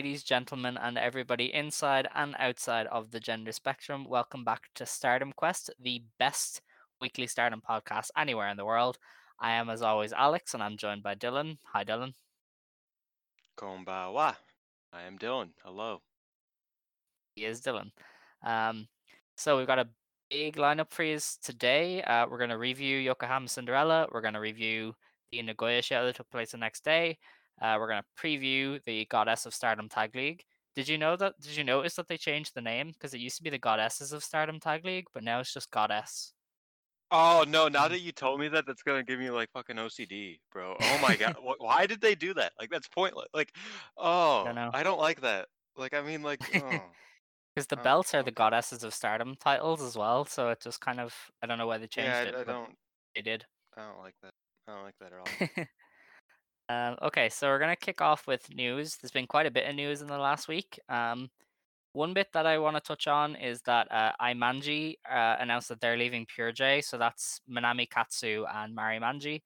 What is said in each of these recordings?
Ladies, gentlemen, and everybody inside and outside of the gender spectrum. Welcome back to Stardom Quest, the best weekly Stardom podcast anywhere in the world. I am, as always, Alex, and I'm joined by Dylan. Hi, Dylan. Konbawa. I am Dylan. Hello. He is Dylan. Um, so we've got a big lineup for you today. Uh, we're going to review Yokohama Cinderella. We're going to review the Nagoya show that took place the next day. Uh, we're going to preview the Goddess of Stardom Tag League. Did you know that? Did you notice that they changed the name because it used to be the Goddesses of Stardom Tag League, but now it's just Goddess. Oh no! Now that you told me that, that's gonna give me like fucking OCD, bro. Oh my god! Why did they do that? Like that's pointless. Like, oh, Dunno. I don't like that. Like, I mean, like, oh. Because the Oh, belts are the. Goddesses of Stardom titles as well, so it just kind of I don't know why they changed yeah, it. I, I don't, They did. I don't like that. I don't like that at all. um, okay, so we're gonna kick off with news. There's been quite a bit of news in the last week. Um, one bit that I want to touch on is that uh, Imanji uh, announced that they're leaving Pure J, so that's Manami Katsu and Mari Manji.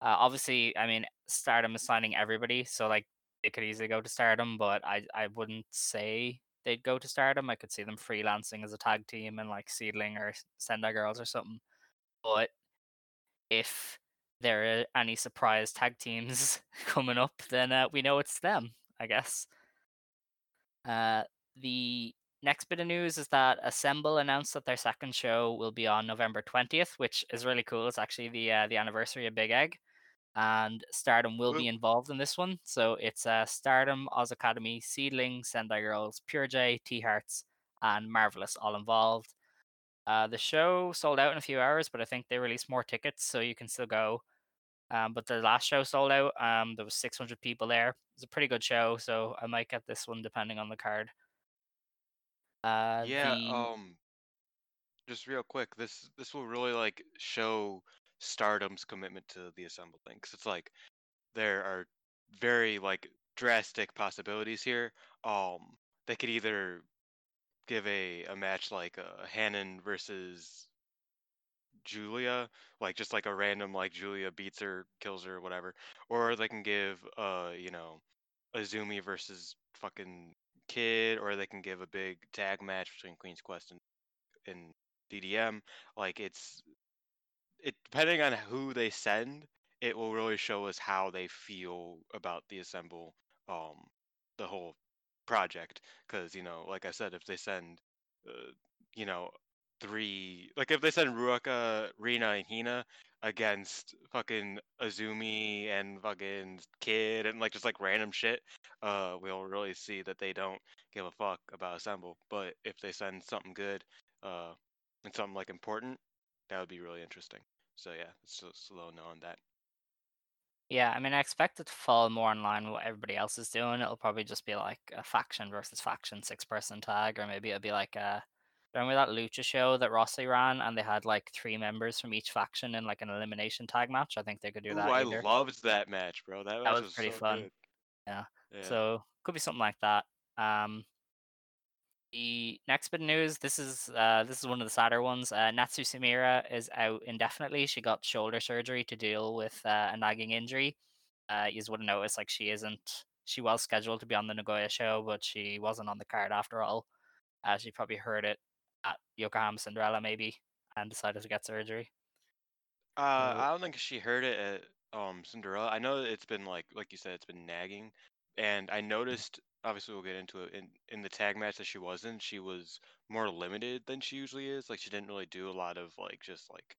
Uh, obviously, I mean Stardom is signing everybody, so like they could easily go to Stardom, but I I wouldn't say they'd go to Stardom. I could see them freelancing as a tag team and like Seadlinnng or Sendai Girls or something. But if there are any surprise tag teams coming up, then uh, we know it's them, I guess. Uh, the next bit of news is that Assemble announced that their second show will be on November 20th, which is really cool. It's actually the uh, the anniversary of Big Egg, and Stardom will be involved in this one. So it's uh, Stardom, Oz Academy, Seadlinnng, Sendai Girls, Pure J, T Hearts, and Marvelous all involved. Uh, the show sold out in a few hours, but I think they released more tickets, so you can still go. Um, but the last show sold out. Um, there was 600 people there. It's a pretty good show, so I might get this one depending on the card. Uh, yeah. the- Um. Just real quick, this this will really like show Stardom's commitment to the Assemble thing, 'cause it's like there are very like drastic possibilities here. Um, they could either give a a match like uh, Hanan versus Julia, like just like a random like Julia beats her, kills her, whatever, or they can give uh you know Azumi versus fucking Kid, or they can give a big tag match between Queen's Quest and and DDM. Like it's it depending on who they send, it will really show us how they feel about the assemble um the whole project because you know like i said if they send uh, you know three like if they send ruaka rina and hina against fucking azumi and fucking kid and like just like random shit uh we'll really see that they don't give a fuck about assemble but if they send something good uh and something like important that would be really interesting so yeah it's just a little know on that yeah, I mean, I expect it to fall more in line with what everybody else is doing. It'll probably just be like a faction versus faction six person tag, or maybe it'll be like a. Remember that Lucha show that Rossy ran, and they had like three members from each faction in like an elimination tag match. I think they could do Ooh, that. I either. loved that match, bro. That, That match was pretty so fun. Yeah. Yeah. So could be something like that. Um, the next bit of news. This is uh, this is one of the sadder ones. Uh, Natsu Sumire is out indefinitely. She got shoulder surgery to deal with uh, a nagging injury. Uh, you just would have noticed like she isn't. She was scheduled to be on the Nagoya show, but she wasn't on the card after all. Uh, she probably heard it at Yokohama Cinderella maybe and decided to get surgery. Uh, So- I don't think she heard it at um Cinderella. I know it's been like like you said, it's been nagging, and I noticed. Obviously, we'll get into it in in the tag match that she was in. She was more limited than she usually is. Like she didn't really do a lot of like just like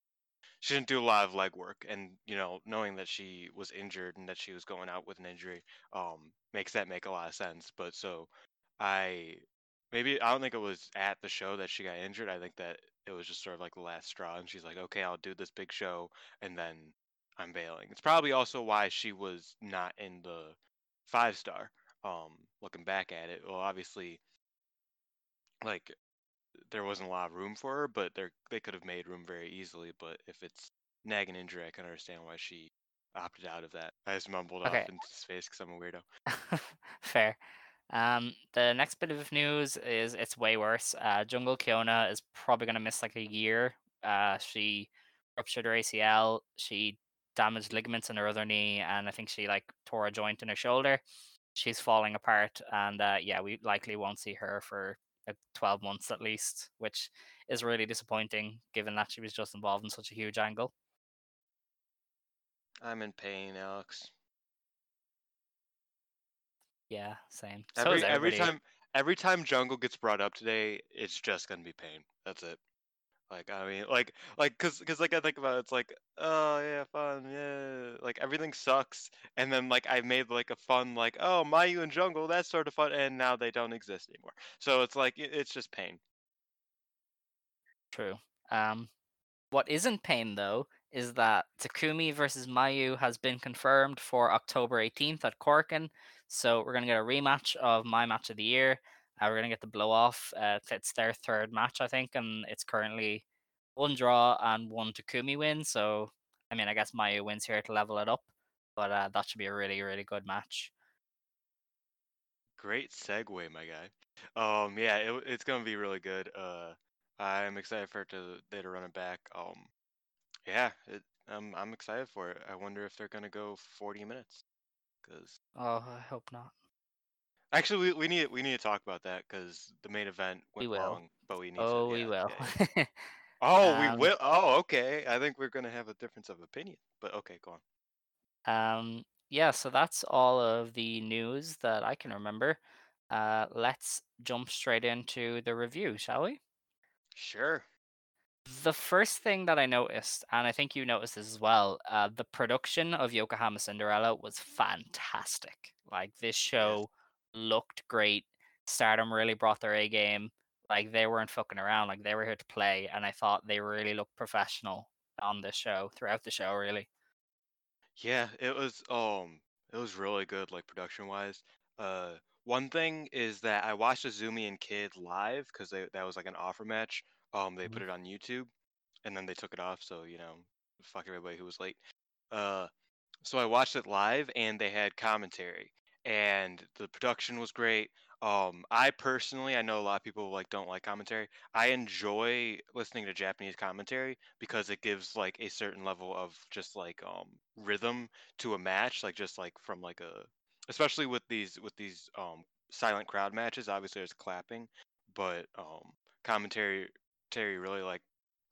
she didn't do a lot of leg work, and you know, knowing that she was injured and that she was going out with an injury, um, makes that make a lot of sense. But so, I maybe I don't think it was at the show that she got injured. I think that it was just sort of like the last straw, and she's like, okay, I'll do this big show, and then I'm bailing. It's probably also why she was not in the five star. Um, looking back at it, well, obviously, like there wasn't a lot of room for her, but they they could have made room very easily. But if it's nagging injury, I can understand why she opted out of that. I just mumbled Okay. off into space because I'm a weirdo. Fair. Um, the next bit of news is it's way worse. Uh, Jungle Kyona is probably going to miss like a year. Uh, she ruptured her ACL. She damaged ligaments in her other knee, and I think she like tore a joint in her shoulder. She's falling apart, and uh, yeah, we likely won't see her for like 12 months at least, which is really disappointing given that she was just involved in such a huge angle. I'm in pain, Alex. Yeah, same. So Every every time every time Jungle gets brought up today, it's just gonna be pain. That's it. Like I mean, like like cause cause like I think about it, it's like oh yeah fun yeah like everything sucks and then like I made like a fun like oh Mayu and Jungle that's sort of fun and now they don't exist anymore. So it's like it- it's just pain. True. Um, what isn't pain though is that Takumi versus Mayu has been confirmed for October 18th at Korakuen. So we're gonna get a rematch of my match of the year. Uh, we're gonna get the blow off. Uh, it's their third match, I think, and it's currently one draw and one Takumi win. So I mean, I guess Mayu wins here to level it up, but uh, that should be a really, really good match. Great segue, my guy. Um yeah, it, it's gonna be really good. Uh, I'm excited for it to they to run it back. Um, yeah, it, I'm I'm excited for it. I wonder if they're gonna go 40 minutes. Cause Oh, I hope not. actually, we, we need we need to talk about that because the main event We went will. long, but we need Oh, to. we yeah, will. yeah, yeah. Oh, Um, we will. Oh, okay. I think we're gonna have a difference of opinion, but okay, go on. Um, yeah, so that's all of the news that I can remember. Uh, let's jump straight into the review, shall we? Sure. The first thing that I noticed, and I think you noticed this as well, uh, the production of Yokohama Cinderella was fantastic. Like this show looked great. Stardom really brought their A game. Like they weren't fucking around. Like they were here to play, and I thought they really looked professional on this show throughout the show. Really. Yeah, it was um it was really good like production wise. Uh one thing is that I watched Azumi and Kid live cuz that was like an offer match. Um they put Mhm. it on YouTube and then they took it off so, you know, fuck everybody who was late. Uh so I watched it live and they had commentary and the production was great. Um I personally, I know a lot of people like don't like commentary. I enjoy listening to Japanese commentary because it gives like a certain level of just like um rhythm to a match like just like from like a especially with these with these um silent crowd matches obviously there's clapping but um commentary Really like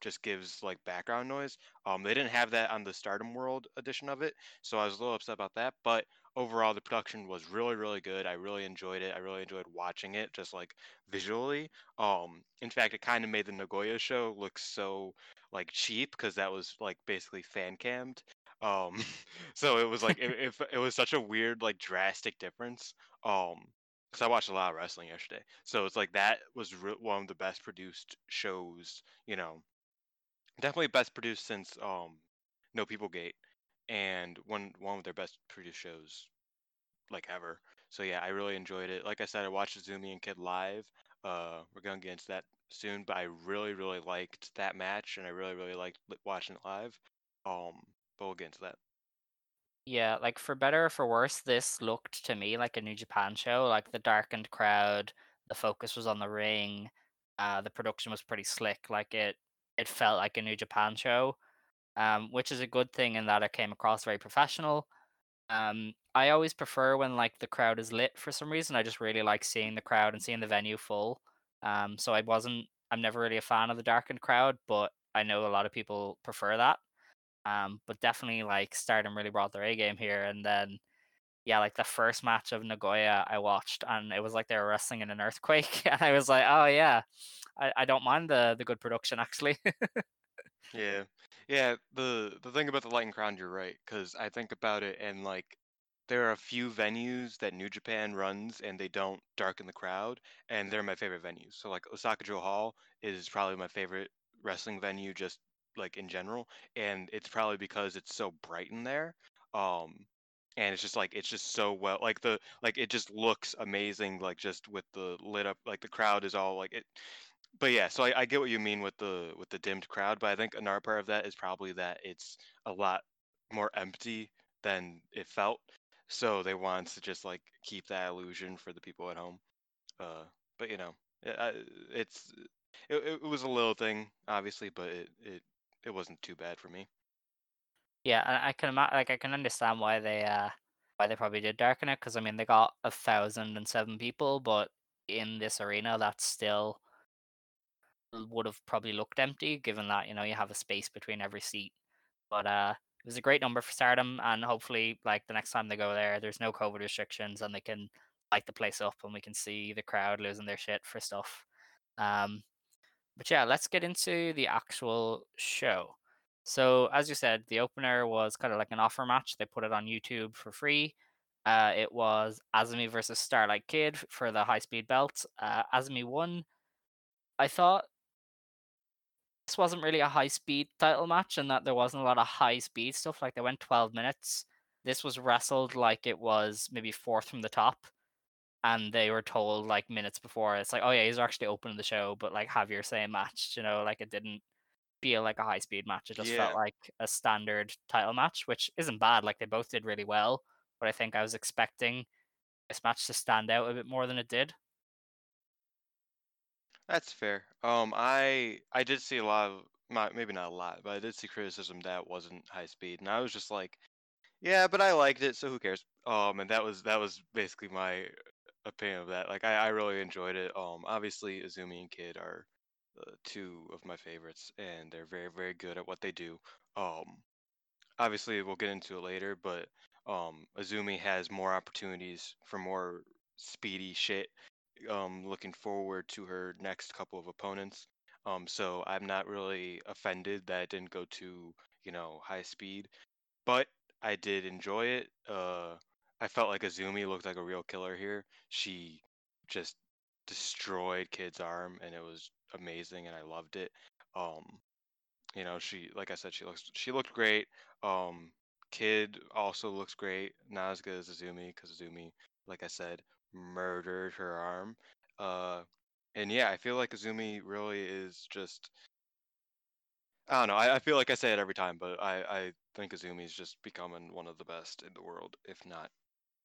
just gives like background noise um they didn't have that on the stardom world edition of it so i was a little upset about that but overall the production was really really good i really enjoyed it i really enjoyed watching it just like visually um in fact it kind of made the nagoya show look so like cheap because that was like basically fan cammed um so it was like it, it, it was such a weird like drastic difference um because i watched a lot of wrestling yesterday. So it's like that was re- one of the best produced shows you know definitely best produced since um no people gate and one one of their best produced shows like ever. So yeah i really enjoyed it. Like i said i watched Azumi and kid live uh we're gonna get into that soon but i really really liked that match and i really really liked watching it live. Um but we'll get into that Yeah, like for better or for worse, this looked to me like a New Japan show. Like the darkened crowd, the focus was on the ring, uh, the production was pretty slick. Like it, it felt like a New Japan show, um, which is a good thing in that it came across very professional. Um, I always prefer when like the crowd is lit for some reason. I just really like seeing the crowd and seeing the venue full. Um, so I wasn't, I'm never really a fan of the darkened crowd, but I know a lot of people prefer that. Um, but definitely like Stardom really brought their A game here, and then yeah, like the first match of Nagoya I watched, and it was like they were wrestling in an earthquake, and I was like, oh yeah, I, I don't mind the the good production actually. Yeah, yeah. The the thing about the Lightning Crown, you're right, because I think about it and like there are a few venues that New Japan runs and they don't darken the crowd, and they're my favorite venues. So like Osaka-jo Hall is probably my favorite wrestling venue, just like in general, and it's probably because it's so bright in there. Um, and it's just like it's just so well like the like it just looks amazing like just with the lit up like the crowd is all like it but yeah so I, I get what you mean with the with the dimmed crowd but i think another part of that is probably that it's a lot more empty than it felt so they wanted to just like keep that illusion for the people at home uh but you know it, it's it, it was a little thing obviously but it it it wasn't too bad for me Yeah, and I can ima- like I can understand why they uh why they probably did darken it because I mean they got a thousand and seven people, but in this arena that's still would have probably looked empty given that you know you have a space between every seat. But uh, it was a great number for Stardom, and hopefully like the next time they go there, there's no COVID restrictions and they can light the place up and we can see the crowd losing their shit for stuff. Um, but yeah, let's get into the actual show. So, as you said, the opener was kind of like an offer match. They put it on YouTube for free. Uh, it was Azumi versus Starlight Kid for the high speed belt. Uh, Azumi won. I thought this wasn't really a high speed title match and that there wasn't a lot of high speed stuff. Like they went 12 minutes. This was wrestled like it was maybe fourth from the top. And they were told like minutes before, it's like, oh yeah, he's actually opening the show, but like have your same match, you know, like it didn't feel like a high speed match. It just Yeah. felt like a standard title match, which isn't bad. Like they both did really well, but I think I was expecting this match to stand out a bit more than it did. That's fair. Um, I I did see a lot of not maybe not a lot, but I did see criticism that wasn't high speed, and I was just like, yeah, but I liked it, so who cares? Um, and that was that was basically my opinion of that. Like, I I really enjoyed it. Um, obviously, Azumi and Kid are uh, two of my favorites, and they're very very good at what they do. Um, obviously we'll get into it later, but um, Azumi has more opportunities for more speedy shit. Um, looking forward to her next couple of opponents. Um, so I'm not really offended that it didn't go to you know high speed, but I did enjoy it. Uh, I felt like Azumi looked like a real killer here. She just destroyed Kid's arm, and it was amazing, and I loved it. Um, you know, she like I said, she looks she looked great. Um, Kid also looks great. Not as good as Azumi because Azumi, like I said, murdered her arm. Uh, and yeah, I feel like Azumi really is just. I don't know. I, I feel like I say it every time, but I I think Azumi is just becoming one of the best in the world, if not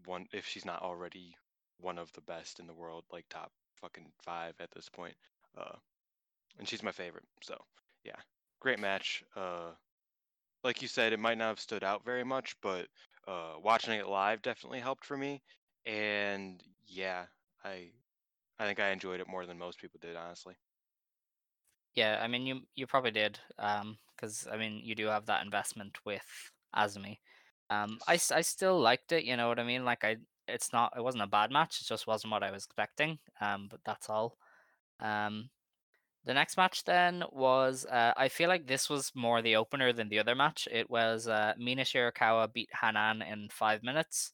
one, if she's not already one of the best in the world, like top fucking five at this point. Uh, and she's my favorite. So yeah, great match. Uh, like you said, it might not have stood out very much, but uh, watching it live definitely helped for me. And yeah, I I think I enjoyed it more than most people did, honestly. Yeah, I mean you you probably did, um, because I mean you do have that investment with Azumi. Um, I, I still liked it, you know what I mean? Like I, it's not it wasn't a bad match. It just wasn't what I was expecting. Um, but that's all. Um, the next match then was uh, I feel like this was more the opener than the other match. It was uh, Mina Shirakawa beat Hanan in five minutes.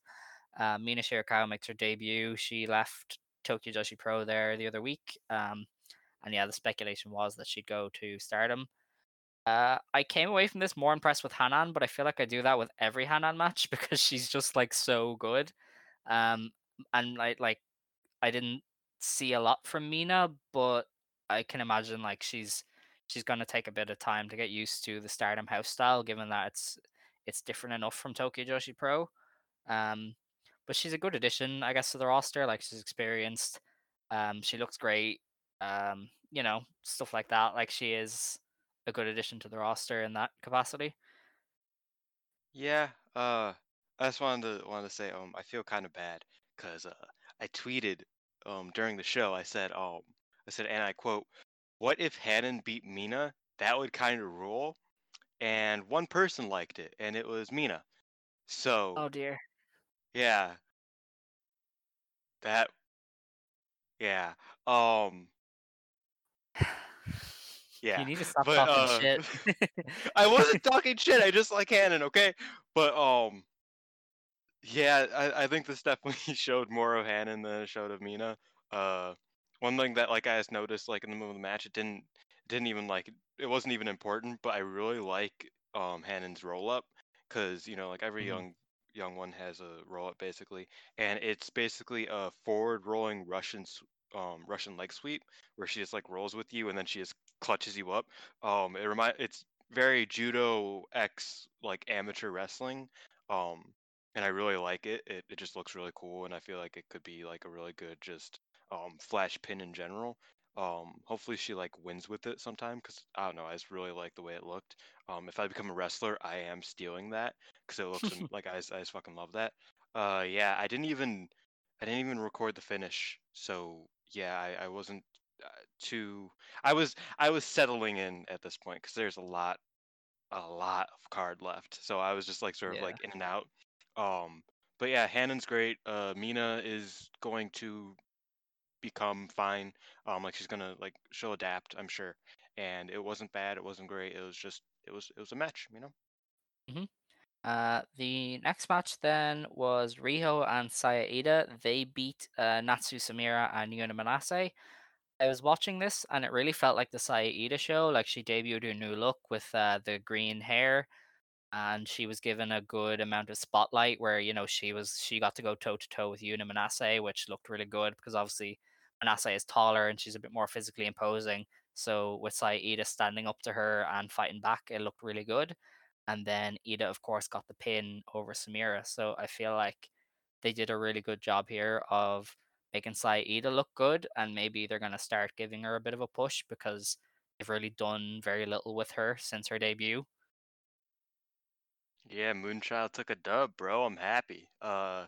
Uh, Mina Shirakawa makes her debut. She left Tokyo Joshi Pro there the other week. Um, and yeah, the speculation was that she'd go to Stardom. Uh, I came away from this more impressed with Hanan, but I feel like I do that with every Hanan match because she's just like so good. Um, and I like I didn't see a lot from Mina, but I can imagine like she's she's gonna take a bit of time to get used to the Stardom house style, given that it's it's different enough from Tokyo Joshi Pro. Um, but she's a good addition, I guess, to the roster. Like she's experienced. Um, she looks great. Um, you know, stuff like that. Like she is a good addition to the roster in that capacity. Yeah. Uh, I just wanted to wanted to say um I feel kind of bad because uh I tweeted um during the show I said um I said and I quote What if Hanan beat Mina? That would kind of rule. And one person liked it, and it was Mina. So Oh dear. yeah, that yeah. Um Yeah. You need to stop but, talking uh, shit. I wasn't talking shit. I just like Hanan, okay? But um, yeah, I, I think this definitely showed more of Hanan than it showed of Mina. Uh, one thing that like I just noticed like in the middle of the match, it didn't didn't even like it wasn't even important, but I really like um Hanan's roll up because you know like every Mhm. young young one has a roll up basically, and it's basically a forward rolling Russian um Russian leg sweep where she just like rolls with you and then she just clutches you up. Um, it remind it's very judo x like amateur wrestling. Um, and I really like it. It it just looks really cool, and I feel like it could be like a really good just um flash pin in general. Um, hopefully she like wins with it sometime because I don't know. I just really like the way it looked. Um, if I become a wrestler, I am stealing that because it looks like I just, I just fucking love that. Uh, yeah, I didn't even I didn't even record the finish, so yeah, I I wasn't too. I was I was settling in at this point because there's a lot a lot of card left. So I was just like sort of Yeah. like in and out. Um, but yeah, Hanan's great. Uh, Mina is going to become fine. Um, like she's gonna like she'll adapt, I'm sure. And it wasn't bad. It wasn't great. It was just it was it was a match, you know. Uh, the next match then was Riho and Saya Ida. They beat uh, Natsu Sumire and Yuna Manase. I was watching this and it really felt like the Saya Ida show. Like she debuted her new look with uh, the green hair and she was given a good amount of spotlight where, you know, she was she got to go toe to toe with Yuna Manase, which looked really good because obviously Manase is taller and she's a bit more physically imposing. So with Saya Ida standing up to her and fighting back, it looked really good. And then Ida, of course, got the pin over Sumire. So I feel like they did a really good job here of making Saya Ida look good, and maybe they're gonna start giving her a bit of a push because they've really done very little with her since her debut. Yeah, Moonchild took a dub, bro. I'm happy. Uh,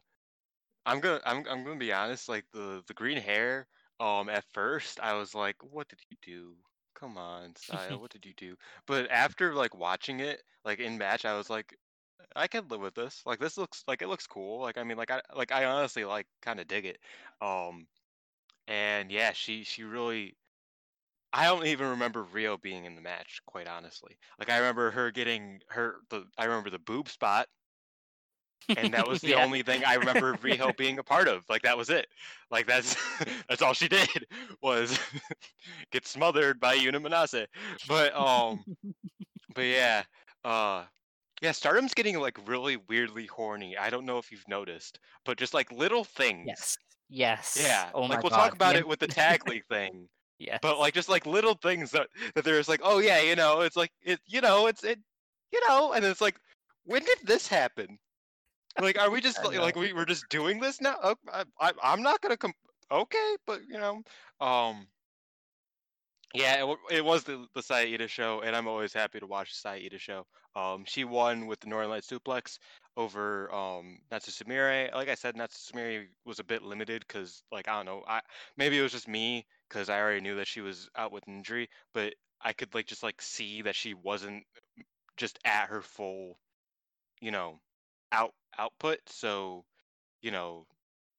I'm gonna I'm I'm gonna be honest. Like the the green hair. Um, at first I was like, what did you do? Come on, Saya, what did you do? But after like watching it, like in match, I was like, I can live with this. Like this looks like it looks cool. Like I mean, like I like I honestly like kind of dig it. Um, and yeah, she she really. I don't even remember Riho being in the match, quite honestly. Like I remember her getting her the I remember the boob spot, and that was the Yeah. only thing I remember Riho being a part of. Like that was it. Like that's that's all she did was get smothered by Yuna Manase. But um, but yeah, uh, yeah, Stardom's getting like really weirdly horny. I don't know if you've noticed, but just like little things. Yes. Yes. Yeah, Oh my like we'll God. talk about the it with the tag league thing, Yeah. but like just like little things that that there's like, oh yeah, you know, it's like it, you know, it's it, you know, and it's like, when did this happen? Like, are we just like, like we we're just doing this now? Oh, I, I I'm not gonna come. Okay, but you know, um, yeah, it, it was the the Saida show, and I'm always happy to watch the Saida show. Um, she won with the Northern Light suplex over um Natsu Sumire. Like I said, Natsu Sumire was a bit limited because, like, I don't know, I maybe it was just me because I already knew that she was out with injury, but I could like just like see that she wasn't just at her full, you know, out output. So, you know,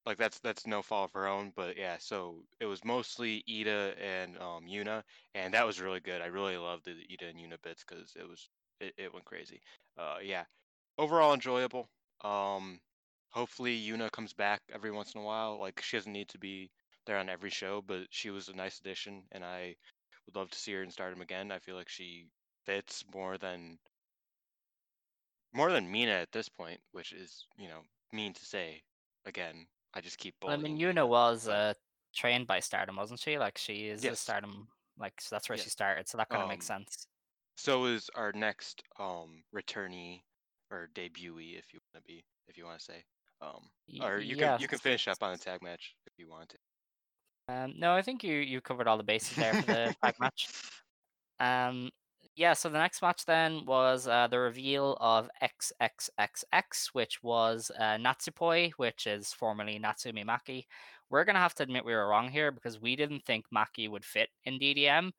like that's that's no fault of her own, but yeah. So it was mostly Ida and um Yuna, and that was really good. I really loved the Ida and Yuna bits because it was it, it went crazy. Uh, yeah. Overall enjoyable. Um, hopefully Yuna comes back every once in a while. Like she doesn't need to be there on every show, but she was a nice addition, and I would love to see her in Stardom again. I feel like she fits more than more than Mina at this point, which is you know mean to say. Again, I just keep I mean, Yuna was uh, trained by Stardom, wasn't she? Like she is a Yes. Stardom. Like so that's where she Yes. started. So that kind of makes Um, sense. So is our next um returnee or debutee, if you want to be, if you want to say. Um, Y- or you yeah. can you can finish up on the tag match if you want to. Um, no, I think you you covered all the bases there for the tag match. Um, yeah, so the next match then was uh, the reveal of XXXX, which was uh, Natsupoi, which is formerly Natsumi Maki. We're going to have to admit we were wrong here because we didn't think Maki would fit in DDM.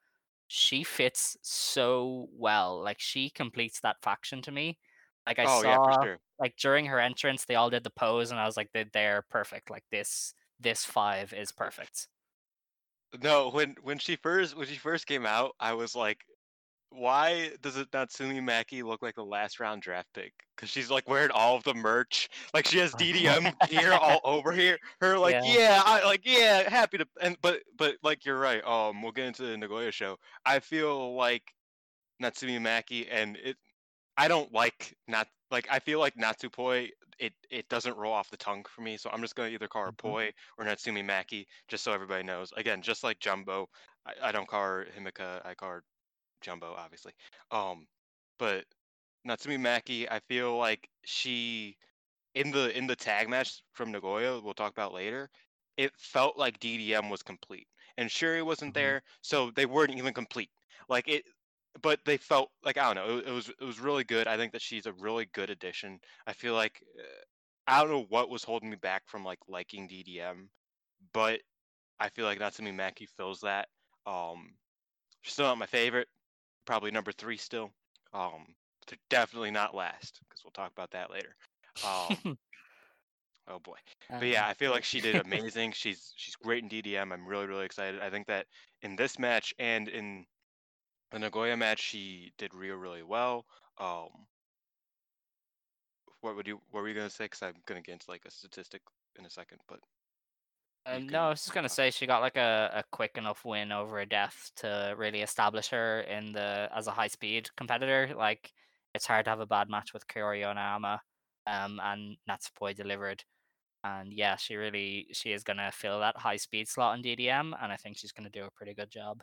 She fits so well. Like, she completes that faction to me. Like, I oh saw, yeah, for sure. like, during her entrance, they all did the pose, and I was like, they, they're perfect. Like, this this five is perfect. No, when when she first when she first came out, I was like why does it Natsumi Maki look like the last round draft pick? Because she's like wearing all of the merch. Like she has DDM gear all over here. Her like, Yeah. yeah, I like, yeah, happy to. And but but like you're right. Um, we'll get into the Nagoya show. I feel like Natsumi Maki, and it. I don't like not like I feel like Natsupoi. It it doesn't roll off the tongue for me, so I'm just gonna either call her Mhm. Poi or Natsumi Maki, just so everybody knows. Again, just like Jumbo, I, I don't call her Himeka. I call her Jumbo, obviously. Um, but Natsumi Maki, I feel like she in the in the tag match from Nagoya, we'll talk about later. It felt like DDM was complete, and Shuri wasn't Mhm. there, so they weren't even complete. Like it, but they felt like I don't know. It, it was it was really good. I think that she's a really good addition. I feel like uh, I don't know what was holding me back from like liking DDM, but I feel like Natsumi Maki fills that. Um, she's still not my favorite. Probably number three still. Um, they're definitely not last because we'll talk about that later. Um, oh boy. But yeah, Um, I feel like she did amazing. she's she's great in DDM. I'm really really excited. I think that in this match and in the Nagoya match, she did real really well. Um, what would you what were you gonna say? Because I'm gonna get into like a statistic in a second. But Um, no, I was just gonna say she got like a, a quick enough win over a death to really establish her in the as a high speed competitor. Like it's hard to have a bad match with Kaori Yoneyama, um, and Natsupoi delivered. And yeah, she really she is gonna fill that high speed slot in DDM, and I think she's gonna do a pretty good job.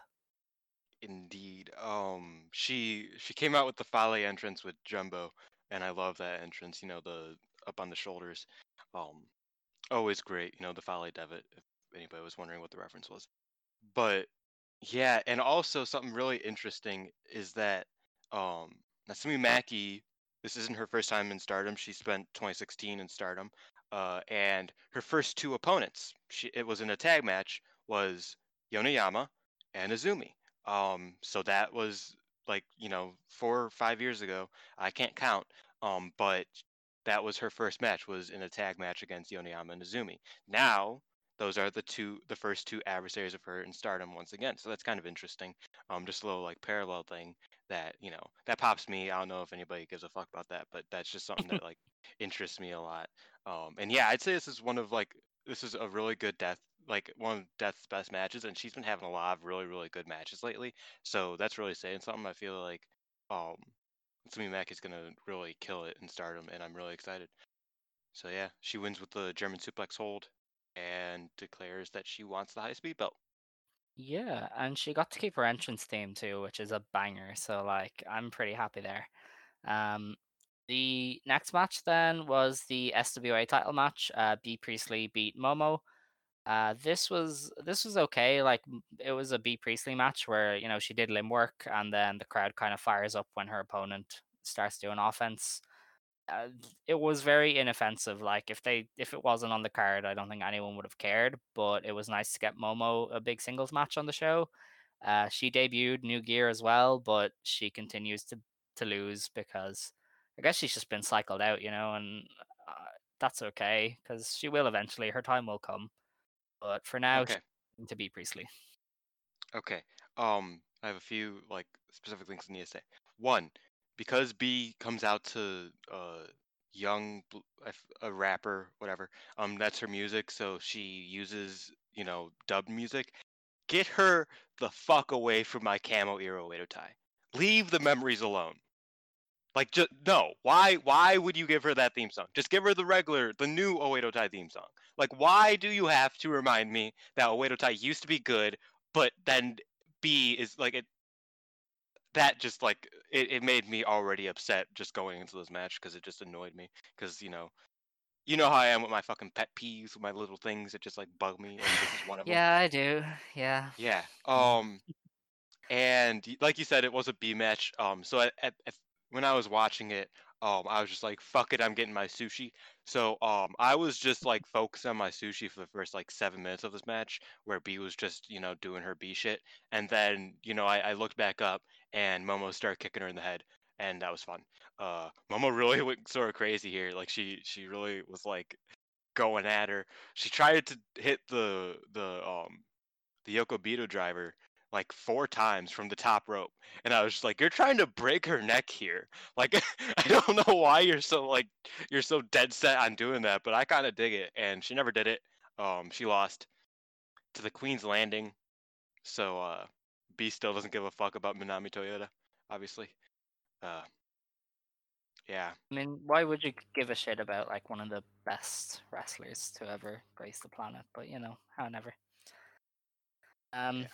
Indeed. Um, she she came out with the Fale entrance with Jumbo, and I love that entrance. You know, the up on the shoulders. Um, always great. You know, the Fale Devitt. If anybody was wondering what the reference was, but yeah, and also something really interesting is that um, Natsumi Maki. This isn't her first time in Stardom. She spent 2016 in Stardom, uh, and her first two opponents, she it was in a tag match, was Yoneyama and Azumi. Um, so that was like, you know, four or five years ago. I can't count. Um, but that was her first match was in a tag match against Yoneyama and Azumi. Now those are the two the first two adversaries of her in stardom once again. So that's kind of interesting. Um just a little like parallel thing that, you know, that pops me. I don't know if anybody gives a fuck about that, but that's just something that like interests me a lot. Um and yeah, I'd say this is one of like this is a really good death like one of Death's best matches, and she's been having a lot of really, really good matches lately. So that's really saying something. I feel like um Natsumi Maki is gonna really kill it in Stardom, and I'm really excited. So yeah, she wins with the German suplex hold and declares that she wants the high speed belt. Yeah, and she got to keep her entrance theme too, which is a banger. So like I'm pretty happy there. Um the next match then was the SWA title match. Uh Bea Priestley beat Momo. Uh this was this was okay. Like it was a Bea Priestley match where, you know, she did limb work and then the crowd kind of fires up when her opponent starts doing offense. Uh, it was very inoffensive. Like if they if it wasn't on the card, I don't think anyone would have cared. But it was nice to get Momo a big singles match on the show. Uh, she debuted new gear as well, but she continues to to lose because I guess she's just been cycled out, you know, and uh, that's okay because she will eventually. Her time will come. But for now, Okay. to be Priestley. Okay. Um, I have a few like specific things I need to say. One, because Bea comes out to uh young a rapper, whatever. Um, that's her music, so she uses you know dubbed music. Get her the fuck away from my camo era tie. Leave the memories alone. Like just no. Why why would you give her that theme song? Just give her the regular, the new Oedo Tai theme song. Like why do you have to remind me that Oedo Tai used to be good, but then Bea is like it that just like it, it made me already upset just going into this match because it just annoyed me because you know you know how I am with my fucking pet peeves with my little things that just like bug me and this is one of them. Yeah, I do. Yeah. Yeah. Um, and like you said, it was a Bea match. Um, so at, at, at when I was watching it, um, I was just like, "Fuck it, I'm getting my sushi." So um, I was just like focused on my sushi for the first like seven minutes of this match, where Bea was just you know doing her Bea shit, and then you know I, I looked back up and Momo started kicking her in the head, and that was fun. Uh, Momo really went sort of crazy here. Like she she really was like going at her. She tried to hit the the um the Yokobito driver like four times from the top rope. And I was just like, You're trying to break her neck here. Like I don't know why you're so like you're so dead set on doing that, but I kinda dig it. And she never did it. Um she lost to the Queen's Landing. So uh Bea still doesn't give a fuck about Minami Toyota, obviously. Uh yeah. I mean, why would you give a shit about like one of the best wrestlers to ever grace the planet? But you know, however. Um, yeah,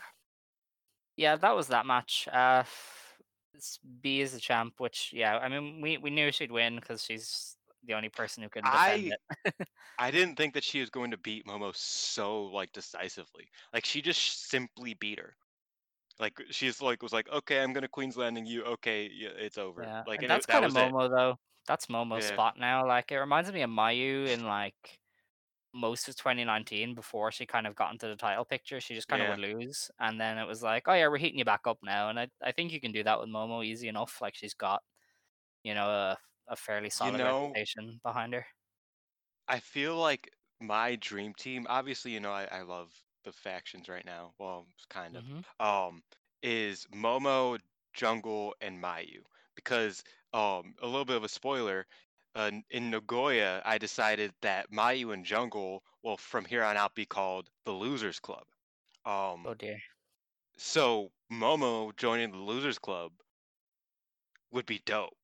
that was that match. Uh, Bea is the champ, which yeah, I mean, we we knew she'd win because she's the only person who could defend I- it. I didn't think that she was going to beat Momo so like decisively. Like she just simply beat her. Like she's like was like, okay, I'm gonna Queen's Landing you. Okay, yeah, it's over. Yeah, Like and and it- that's that kind of was it. Momo though. That's Momo's Yeah. spot now. Like it reminds me of Mayu in like most of 2019 before she kind of got into the title picture. She just kind Yeah. of would lose, and then it was like, oh yeah, we're heating you back up now. And I I think you can do that with Momo easy enough. Like she's got, you know, a a fairly solid know- reputation behind her. I feel like my dream team. Obviously, you know, I, I love the factions right now. Well, kind of. Mhm. um, is Momo, Jungle, and Mayu. Because um, a little bit of a spoiler, uh, in Nagoya, I decided that Mayu and Jungle will from here on out be called the Losers Club. Um, Oh dear. so Momo joining the Losers Club would be dope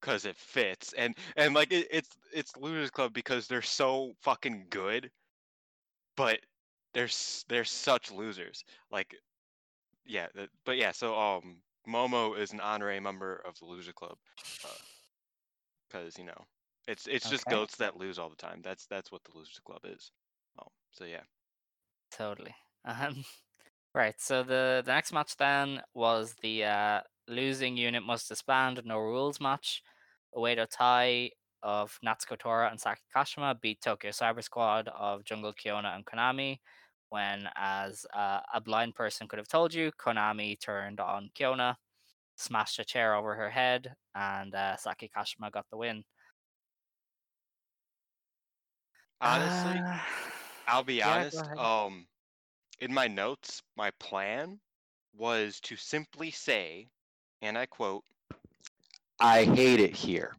because it fits and and like it, it's it's Losers Club because they're so fucking good, but they're they're such losers. Like, yeah, but yeah. So um, Momo is an honorary member of the Loser Club because you know it's it's just Okay. goats that lose all the time. That's that's what the Losers Club is. Um, so yeah. Totally. Um, right. So the the next match then was the uh, losing unit must disband no rules match. Oedo Tai of Natsuko Tora and Saki Kashima beat Tokyo Cyber Squad of Jungle Kyona and Konami. When, as uh, a blind person could have told you, Konami turned on Kyona, smashed a chair over her head, and uh, Saki Kashima got the win. Honestly, Uh, I'll be yeah, honest. Um, in my notes, my plan was to simply say, and I quote, "I hate it here."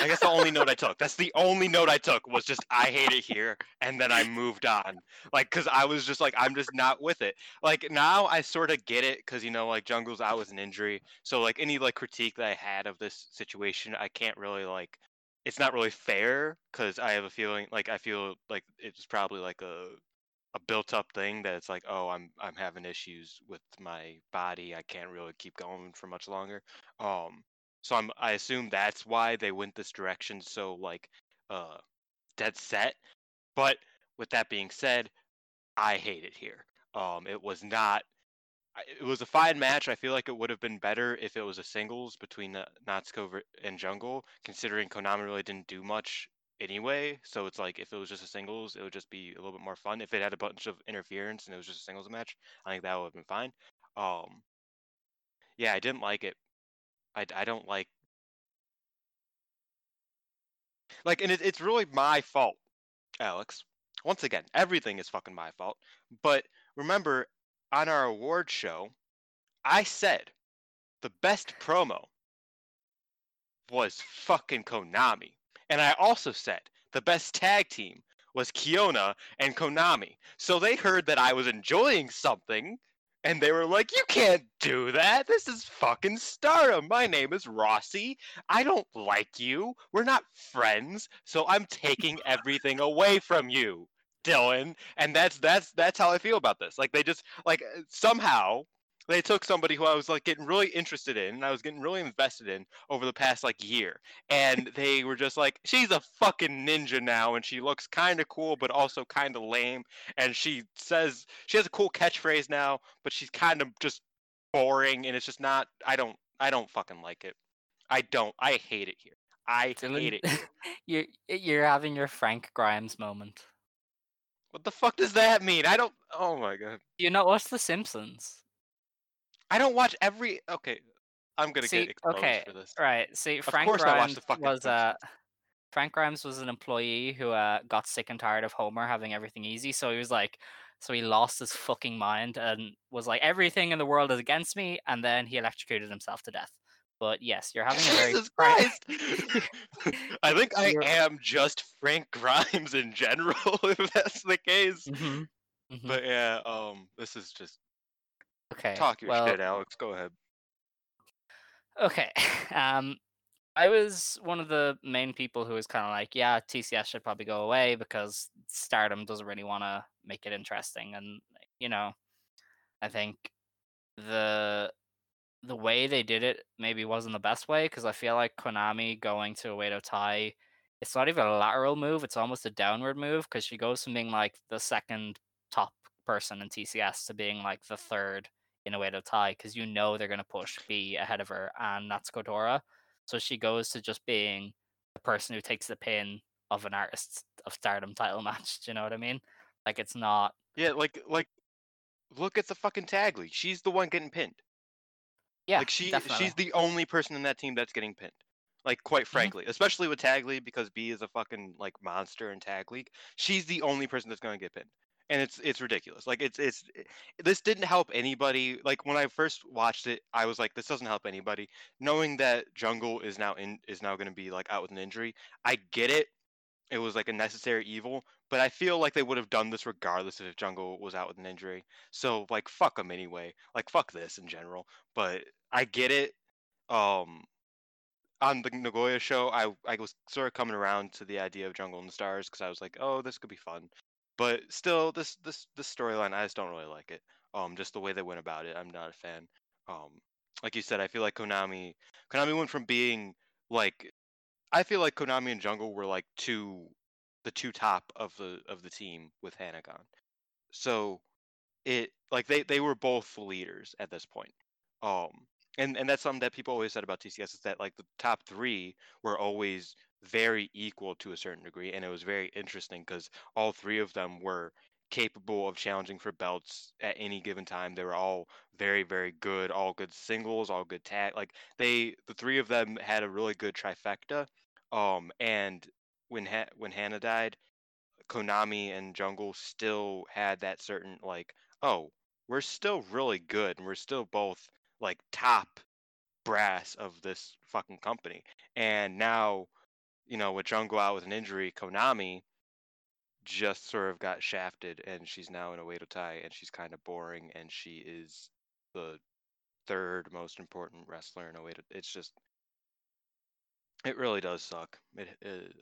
I guess the only note I took. That's the only note I took was just I hate it here, and then I moved on. Like, cause I was just like, I'm just not with it. Like now I sort of get it, cause you know, like Jungle's out with an injury, so like any like critique that I had of this situation, I can't really like. It's not really fair, cause I have a feeling like I feel like it's probably like a a built up thing that it's like, oh, I'm I'm having issues with my body. I can't really keep going for much longer. Um, so I'm I assume that's why they went this direction so like uh dead set. But with that being said, I hate it here. Um it was not it was a fine match. I feel like it would have been better if it was a singles between uh, Natsuko and Jungle, considering Konami really didn't do much anyway. So it's like if it was just a singles, it would just be a little bit more fun. If it had a bunch of interference and it was just a singles match, I think that would have been fine. Um, yeah, I didn't like it. I, I don't like like, and it, it's really my fault, Alex. Once again, everything is fucking my fault. But remember, on our award show, I said the best promo was fucking Konami. And I also said the best tag team was Kyona and Konami. So they heard that I was enjoying something and they were like, You can't do that. This is fucking stardom. My name is Rossy. I don't like you. We're not friends. So I'm taking everything away from you, Dylan. And that's that's that's how I feel about this. Like they just like somehow they took somebody who I was like getting really interested in and I was getting really invested in over the past like year. And they were just like, she's a fucking ninja now and she looks kind of cool but also kind of lame. And she says she has a cool catchphrase now, but she's kind of just boring and it's just not I don't I don't fucking like it. I don't. I hate it here. I hate it. you're you're having your Frank Grimes moment. What the fuck does that mean? I don't Oh my god. You know what's The Simpsons? I don't watch every Okay. I'm going to See, get exposed okay, for this. Right. See, Frank course I watched Grimes the fucking was uh Frank Grimes was an employee who uh, got sick and tired of Homer having everything easy, so he was like, so he lost his fucking mind and was like, everything in the world is against me, and then he electrocuted himself to death. But yes, you're having a very Jesus Christ! I think I am just Frank Grimes in general, if that's the case. Mhm, mhm. But yeah, um, this is just okay. talk your well, shit, Alex. Go ahead. Okay. Um, I was one of the main people who was kind of like, yeah, TCS should probably go away because Stardom doesn't really want to make it interesting, and you know, I think the the way they did it maybe wasn't the best way because I feel like Konami going to Oedo Tai, it's not even a lateral move; it's almost a downward move because she goes from being like the second top person in TCS to being like the third in Oedo Tai because you know they're gonna push Bea ahead of her and that's Kodora. So she goes to just being the person who takes the pin of an artist of stardom title match. Do you know what I mean? Like it's not Yeah, like like look at the fucking tag league. She's the one getting pinned. yeah, like she definitely. she's the only person in that team that's getting pinned. Like quite mm-hmm. frankly, especially with tag league because Bea is a fucking like monster in tag league. She's the only person that's going to get pinned. And it's it's ridiculous. Like it's it's this didn't help anybody. Like when I first watched it, I was like this doesn't help anybody. Knowing that Jungle is now in is now going to be like out with an injury. I get it. It was like a necessary evil, but I feel like they would have done this regardless if Jungle was out with an injury. So like fuck them anyway. Like fuck this in general. But I get it. Um, on the Nagoya show, I I was sort of coming around to the idea of Jungle and the Stars because I was like, oh, this could be fun. But still, this this this storyline, I just don't really like it. Um, just the way they went about it, I'm not a fan. Um, like you said, I feel like Konami Konami went from being like I feel like Konami and Jungle were like two the two top of the of the team with Hanagon. So it like they they were both leaders at this point. Um and and that's something that people always said about TCS is that like the top 3 were always very equal to a certain degree and it was very interesting cuz all three of them were capable of challenging for belts at any given time. They were all very very good, all good singles, all good tag like they the three of them had a really good trifecta. Um and when ha- when Hana died, Konami and Jungle still had that certain like, oh, we're still really good and we're still both like top brass of this fucking company. And now, you know, with Jungle out with an injury, Konami just sort of got shafted and she's now in a Oedo Tai and she's kind of boring and she is the third most important wrestler in a way to it's just it really does suck. It, it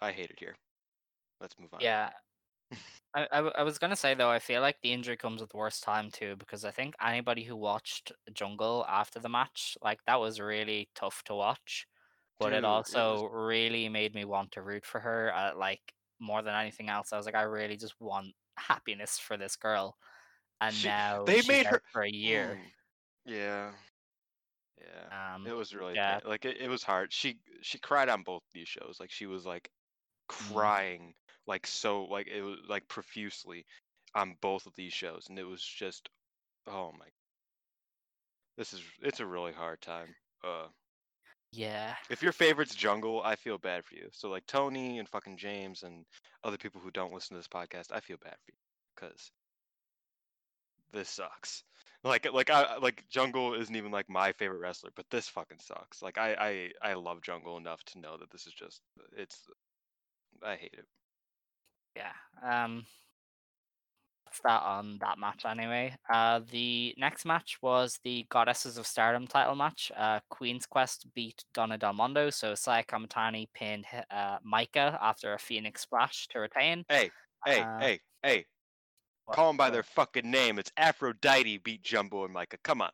I I hate it here. Let's move on. Yeah. I, I, I was gonna say though, I feel like the injury comes at the worst time too, because I think anybody who watched Jungle after the match, like that was really tough to watch. But Dude, it it was- also really made me want to root for her. Uh, like more than anything else, I was like, I really just want happiness for this girl. And She- now they she's made her- for a year. Yeah. Yeah. Um, It was really yeah. like it, it was hard. She she cried on both these shows. Like she was like Mm. crying like so like it was like profusely on both of these shows and it was just oh my this is it's a really hard time. Uh yeah. if your favorite's jungle, I feel bad for you. So like Tony and fucking James and other people who don't listen to this podcast, I feel bad for you because this sucks. Like like I like Jungle isn't even like my favorite wrestler, but this fucking sucks. Like I I I love Jungle enough to know that this is just it's I hate it. Yeah. Um that's that on that match anyway. Uh the next match was the Goddesses of Stardom title match. Uh Queen's Quest beat Donna Del Mondo, so Saya Kamitani pinned uh Maika after a Phoenix splash to retain. Hey, hey, Uh, hey, hey. What- Call them by their fucking name. It's Aphrodite beat Jumbo and Maika. Come on.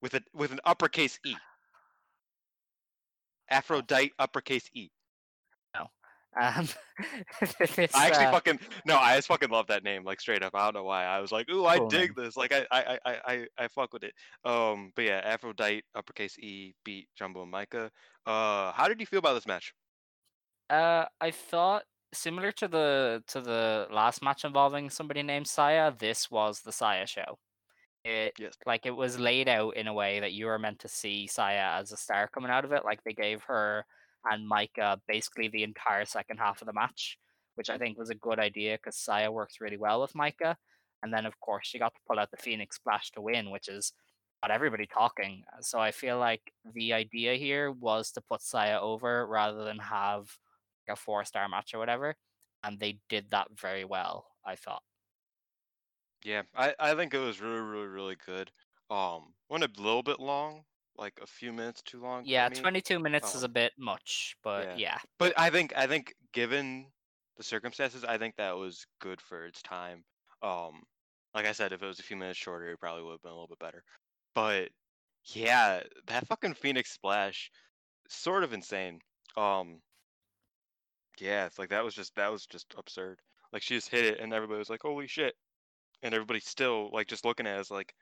With a with an uppercase E. Aphrodite uppercase E. Um this, I actually uh, fucking no, I just fucking love that name, like straight up. I don't know why. I was like, ooh, I Cool dig this. Like I I, I I I fuck with it. Um but yeah, Aphrodite, uppercase E, beat Jumbo and Maika. Uh how did you feel about this match? Uh, I thought similar to the to the last match involving somebody named Saya. This was the Saya show. It Yes. like it was laid out in a way that you were meant to see Saya as a star coming out of it. Like they gave her and Maika basically the entire second half of the match, which I think was a good idea because Saya works really well with Maika. And then, of course, she got to pull out the Phoenix Splash to win, which is got everybody talking. So I feel like the idea here was to put Saya over rather than have a four star match or whatever. And they did that very well, I thought. Yeah, I, I think it was really, really, really good. Um, went a little bit long, like a few minutes too long. Yeah, 22 minutes is a bit much, but yeah. yeah. But I think I think given the circumstances, I think that was good for its time. Um, like I said, if it was a few minutes shorter, it probably would have been a little bit better. But yeah, that fucking Phoenix splash, sort of insane. Um, yeah, it's like that was just that was just absurd. Like she just hit it, and everybody was like, "Holy shit!" And everybody still like just looking at it as like,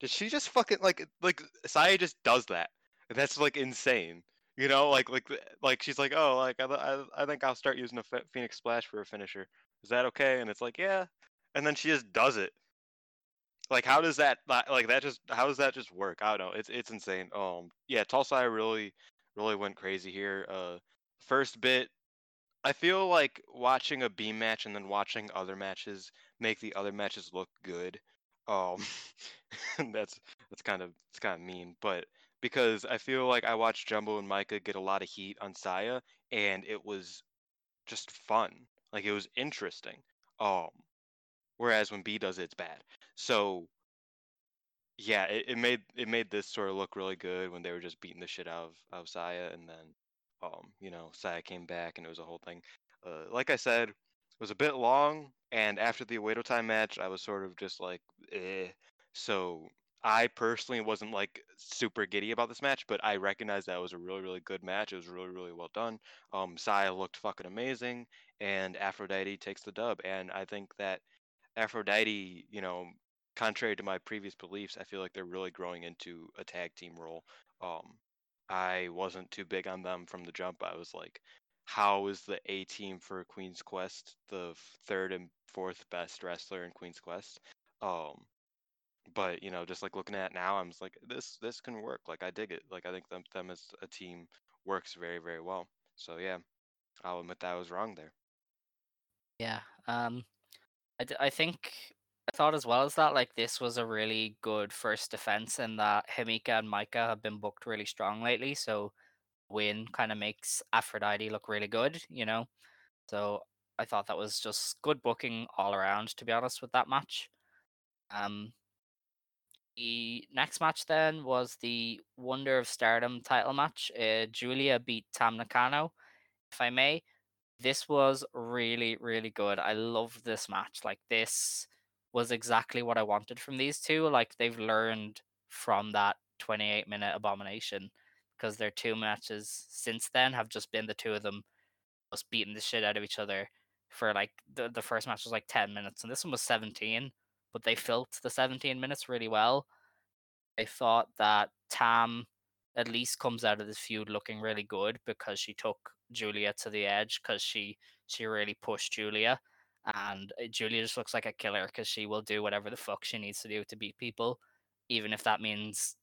did she just fucking like like Saya just does that? That's like insane. You know, like like like she's like, oh, like I I, I think I'll start using a Ph- Phoenix Splash for a finisher. Is that okay? And it's like, yeah. And then she just does it. Like, how does that like that just how does that just work? I don't know. It's it's insane. Um, yeah, Tulsa really really went crazy here. Uh, first bit, I feel like watching a Bea match and then watching other matches make the other matches look good. Um, that's that's kind of it's kind of mean, but because I feel like I watched Jumbo and Maika get a lot of heat on Saya, and it was just fun. Like it was interesting. Um, whereas when Bea does it, it's bad. So yeah, it, it made it made this sort of look really good when they were just beating the shit out of, of Saya, and then um, you know, Saya came back and it was a whole thing. Uh, like I said, was a bit long, and after the Awaito time match, I was sort of just like, eh. So I personally wasn't like super giddy about this match, but I recognized that was a really, really good match. It was really, really well done. Um, Saya looked fucking amazing, and Aphrodite takes the dub. And I think that Aphrodite, you know, contrary to my previous beliefs, I feel like they're really growing into a tag team role. Um, I wasn't too big on them from the jump. I was like, how is the A team for Queen's Quest the third and fourth best wrestler in Queen's Quest? Um, but you know, just like looking at now, I'm just like, this this can work. Like I dig it. Like I think them them as a team works very very well. So yeah, I'll admit that I was wrong there. Yeah. Um, I, d- I think I thought as well as that, like this was a really good first defense, and that Himeka and Maika have been booked really strong lately. So win kind of makes Aphrodite look really good, you know. So I thought that was just good booking all around, to be honest, with that match. Um, the next match then was the Wonder of Stardom title match. Uh, Julia beat Tam Nakano. If I may, this was really, really good. I loved this match. Like this was exactly what I wanted from these two. Like they've learned from that 28 minute abomination because their two matches since then have just been the two of them just beating the shit out of each other for like the, the first match was like 10 minutes and this one was 17 but they filled the 17 minutes really well. I thought that tam at least comes out of this feud looking really good because she took julia to the edge because she she really pushed julia and uh, julia just looks like a killer because she will do whatever the fuck she needs to do to beat people even if that means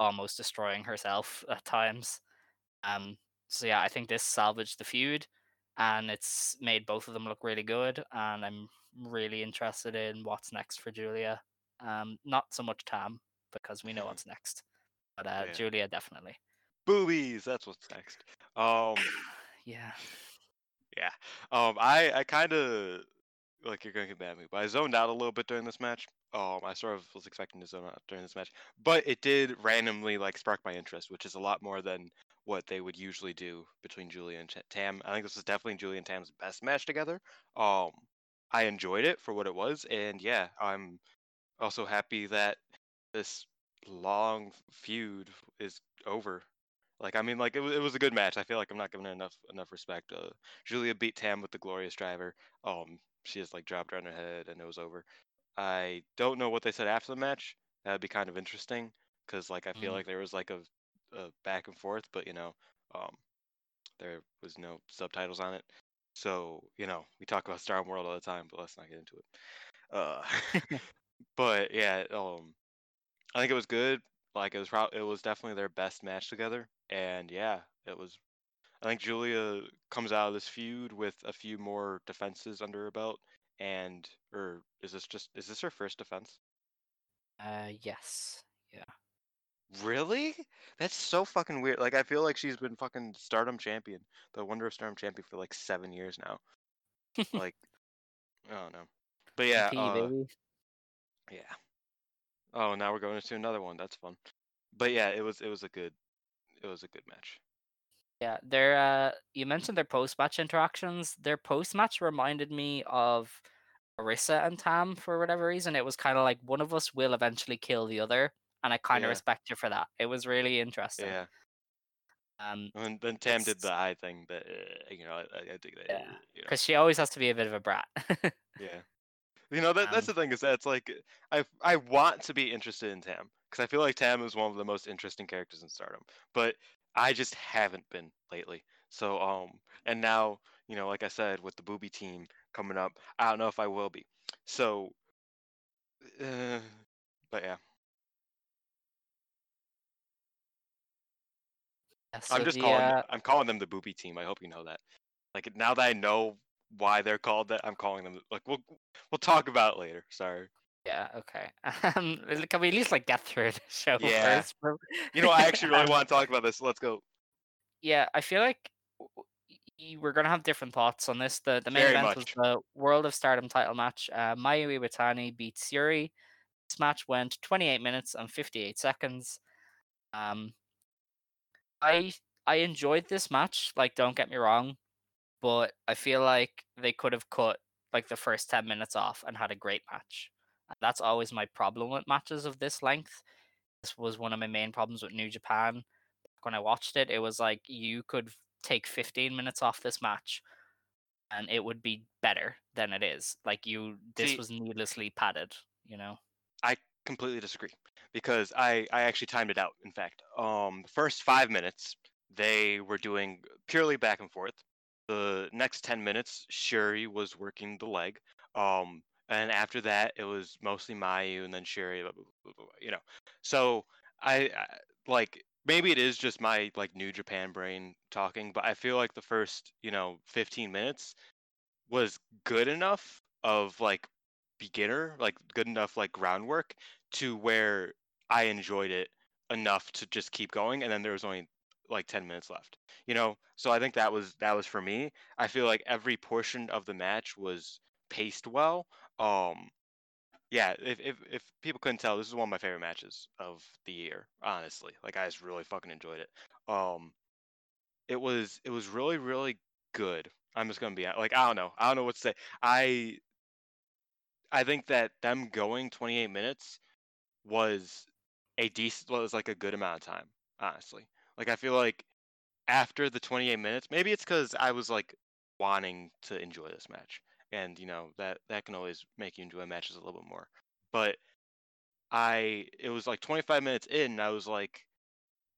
almost destroying herself at times um so yeah i think this salvaged the feud and it's made both of them look really good and i'm really interested in what's next for julia um not so much tam because we know what's next but uh Yeah. julia definitely Boobies. That's what's next. Um, yeah yeah. Um, I I kind of like you're gonna get mad at me, but I zoned out a little bit during this match. Um, I sort of was expecting to zone out during this match, but it did randomly like spark my interest, which is a lot more than what they would usually do between Julia and Tam. I think this was definitely Julia and Tam's best match together. Um, I enjoyed it for what it was, and yeah, I'm also happy that this long feud is over. Like I mean, like it was, it was a good match. I feel like I'm not giving enough enough respect. Uh, Julia beat Tam with the glorious driver. Um, she just like dropped her on her head and it was over. I don't know what they said after the match. That'd be kind of interesting because like I feel Mm. like there was like a, a back and forth, but you know, um, there was no subtitles on it. So you know, we talk about Star World all the time, but let's not get into it. Uh, but yeah, um, I think it was good. Like it was probably it was definitely their best match together, and yeah, it was. I think Julia comes out of this feud with a few more defenses under her belt, and or is this just is this her first defense? Uh, yes. Yeah. Really? That's so fucking weird. Like I feel like she's been fucking Stardom champion, the Wonder of Stardom champion for like seven years now. like, I don't know. But yeah, uh, yeah. Oh, now we're going to another one. That's fun. But yeah, it was it was a good it was a good match. Yeah, their uh, you mentioned their post match interactions. Their post match reminded me of Arisa and Tam for whatever reason. It was kind of like one of us will eventually kill the other, and I kind of Yeah. respect you for that. It was really interesting. Yeah. Um, And then Tam did the eye thing but uh, you know I, I- dig that. Yeah, uh, You know. because she always has to be a bit of a brat. Yeah. You know that that's Um, the thing is that it's like I I want to be interested in Tam because I feel like Tam is one of the most interesting characters in Stardom, but I just haven't been lately. So um and now you know like I said with the booby team coming up, I don't know if I will be. So, uh, but yeah, Yeah, so I'm just the, calling uh, I'm calling them the booby team. I hope you know that. Like now that I know why they're called that, I'm calling them like we'll we'll talk about it later. Sorry. Yeah, okay. Um, can we at least like get through the show Yeah. first? You know I actually really Um, want to talk about this. Let's go. Yeah, I feel like w- w- y- we're gonna have different thoughts on this. The the main Very event much. was the World of Stardom title match. Uh, Mayu Iwatani beat Yuri. This match went 28 minutes and 58 seconds. Um, I I enjoyed this match. Like, don't get me wrong, but I feel like they could have cut like the first 10 minutes off and had a great match. That's always my problem with matches of this length. This was one of my main problems with New Japan. When I watched it, it was like you could take 15 minutes off this match and it would be better than it is. Like you this See- was needlessly padded, you know. I completely disagree because I I actually timed it out. In fact, um, the first five minutes they were doing purely back and forth. The next ten minutes, Shuri was working the leg. Um, and after that, it was mostly Mayu and then Shuri, blah, blah, blah, You know, so I, I like maybe it is just my like New Japan brain talking, but I feel like the first you know 15 minutes was good enough of like beginner, like good enough like groundwork to where I enjoyed it enough to just keep going and then there was only like 10 minutes left. You know, so I think that was that was for me. I feel like every portion of the match was paced well. Um yeah, if, if if people couldn't tell, this is one of my favorite matches of the year, honestly. Like I just really fucking enjoyed it. Um it was it was really really good. I'm just gonna be like I don't know. I don't know what to say. I I think that them going 28 minutes was a decent was like a good amount of time, honestly. Like I feel like after the 28 minutes, maybe it's cuz I was like wanting to enjoy this match. And you know, that that can always make you enjoy matches a little bit more. But I it was like 25 minutes in, and I was like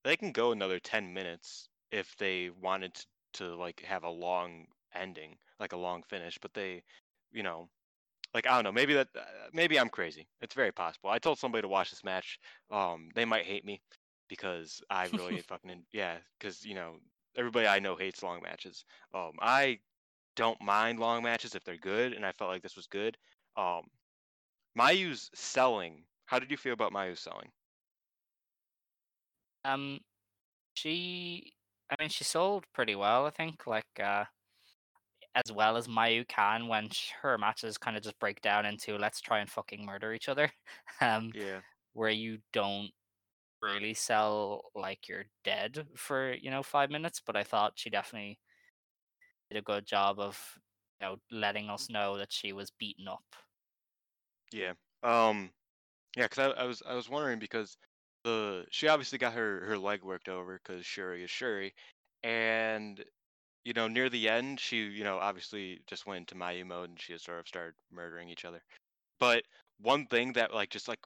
they can go another 10 minutes if they wanted to, to like have a long ending, like a long finish, but they, you know, like I don't know, maybe that uh, maybe I'm crazy. It's very possible. I told somebody to watch this match. Um, they might hate me because I really fucking yeah, because you know everybody I know hates long matches. Um, I don't mind long matches if they're good, and I felt like this was good. Um, Mayu's selling. How did you feel about Mayu's selling? Um, she, I mean, she sold pretty well, I think. Like, uh, as well as Mayu can when sh- her matches kind of just break down into let's try and fucking murder each other. Um, Yeah, where you don't really sell like you're dead for you know five minutes, but I thought she definitely did a good job of you know letting us know that she was beaten up. yeah. Um, yeah, because I, I was I was wondering because the she obviously got her her leg worked over because Shuri is Shuri, and you know near the end she you know obviously just went into Mayu mode and she sort of started murdering each other. But one thing that like just like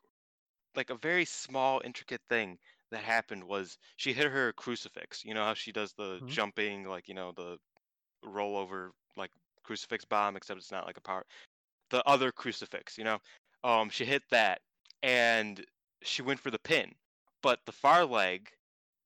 like a very small intricate thing that happened was she hit her crucifix. You know how she does the Mhm. jumping like you know the rollover like crucifix bomb except it's not like a power the other crucifix, you know. Um, she hit that, and she went for the pin, but the far leg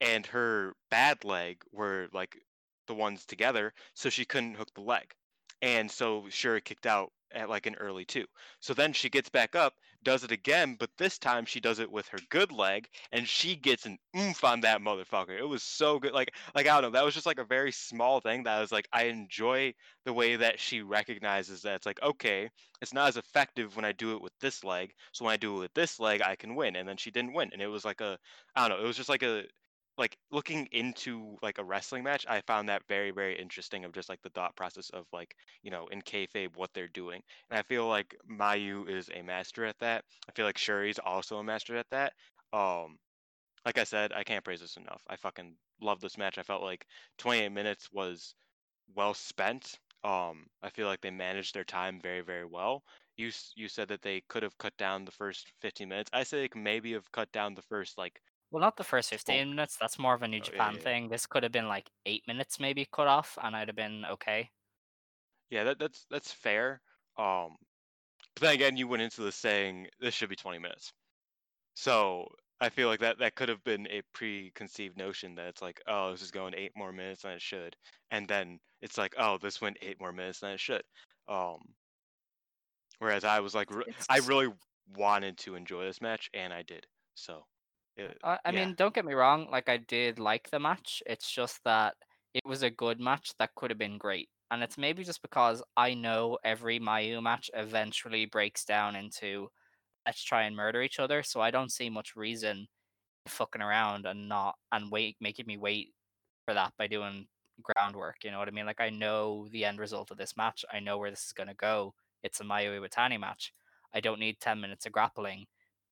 and her bad leg were like the ones together, so she couldn't hook the leg. And so Shuri kicked out at like an early two. So then she gets back up, does it again, but this time she does it with her good leg, and she gets an oomph on that motherfucker. It was so good. Like, like I don't know, that was just like a very small thing that I was like, I enjoy the way that she recognizes that it's like, okay, it's not as effective when I do it with this leg. So when I do it with this leg, I can win. And then she didn't win, and it was like a, I don't know, it was just like a like looking into like a wrestling match, I found that very, very interesting of just like the thought process of like, you know, in kayfabe what they're doing. And I feel like Mayu is a master at that. I feel like Shuri's also a master at that. Um like I said, I can't praise this enough. I fucking love this match. I felt like 28 minutes was well spent. Um, I feel like they managed their time very, very well. You you said that they could have cut down the first 15 minutes. I say they maybe have cut down the first like Well, not the first 15 minutes. That's more of a New Oh, Japan yeah. thing. This could have been like eight minutes maybe cut off, and I'd have been okay. Yeah, that, that's that's fair. Um, but then again, you went into this saying this should be 20 minutes. So I feel like that that could have been a preconceived notion that it's like, oh, this is going eight more minutes than it should, and then it's like, oh, this went eight more minutes than it should. Um, whereas I was like, re- I really wanted to enjoy this match, and I did. So, it, I, I yeah. mean, don't get me wrong. Like, I did like the match. It's just that it was a good match that could have been great. And it's maybe just because I know every Mayu match eventually breaks down into let's try and murder each other. So I don't see much reason fucking around and not and wait making me wait for that by doing groundwork. You know what I mean? Like I know the end result of this match. I know where this is gonna go. It's a Mayu Iwatani match. I don't need ten minutes of grappling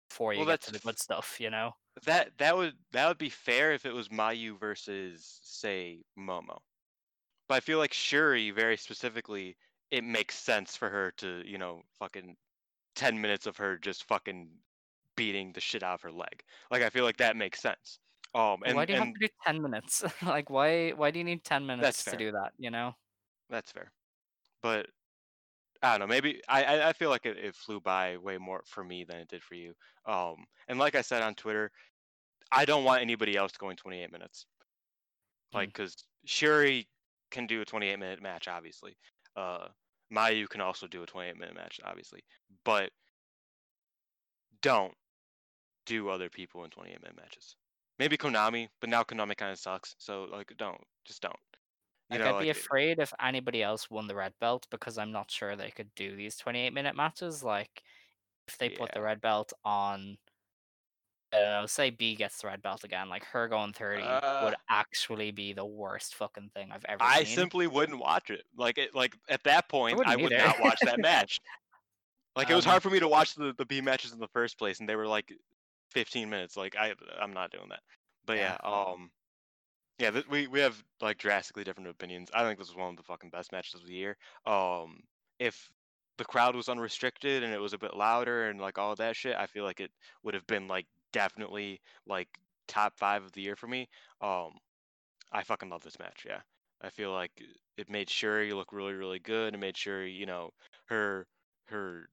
before you Well, get to the that's good stuff. You know? that that would that would be fair if it was Mayu versus say Momo. But I feel like Shuri very specifically, it makes sense for her to, you know, fucking ten minutes of her just fucking beating the shit out of her leg. Like I feel like that makes sense. Um and, why do you have to do ten minutes? like why why do you need ten minutes to do that? You know? that's fair. But I don't know. Maybe I I, I feel like it, it flew by way more for me than it did for you. Um and like I said on Twitter, I don't want anybody else going 28 minutes. Hmm. Like because Shuri can do a 28 minute match, obviously. Uh, Mayu can also do a 28 minute match, obviously. But don't do other people in 28 minute matches. Maybe Konami, but now Konami kind of sucks. So like, don't just don't. You Like know, I'd be like, afraid if anybody else won the red belt because I'm not sure they could do these 28 minute matches. Like if they put the red belt on I don't know, say Bea gets the red belt again, like her going 30 Uh, would actually be the worst fucking thing I've ever I seen. simply wouldn't watch it. Like it, like at that point, wouldn't I would not watch that match. Like it was Um, hard for me to watch the, the Bea matches in the first place, and they were like 15 minutes. Like I, I'm not doing that. But yeah, Yeah. um, yeah, th- we we have like drastically different opinions. I think this was one of the fucking best matches of the year. Um, if the crowd was unrestricted and it was a bit louder and like all that shit, I feel like it would have been like definitely like top five of the year for me. Um, I fucking love this match. Yeah, I feel like it made Shuri look really, really good. It made Shuri, you know, her her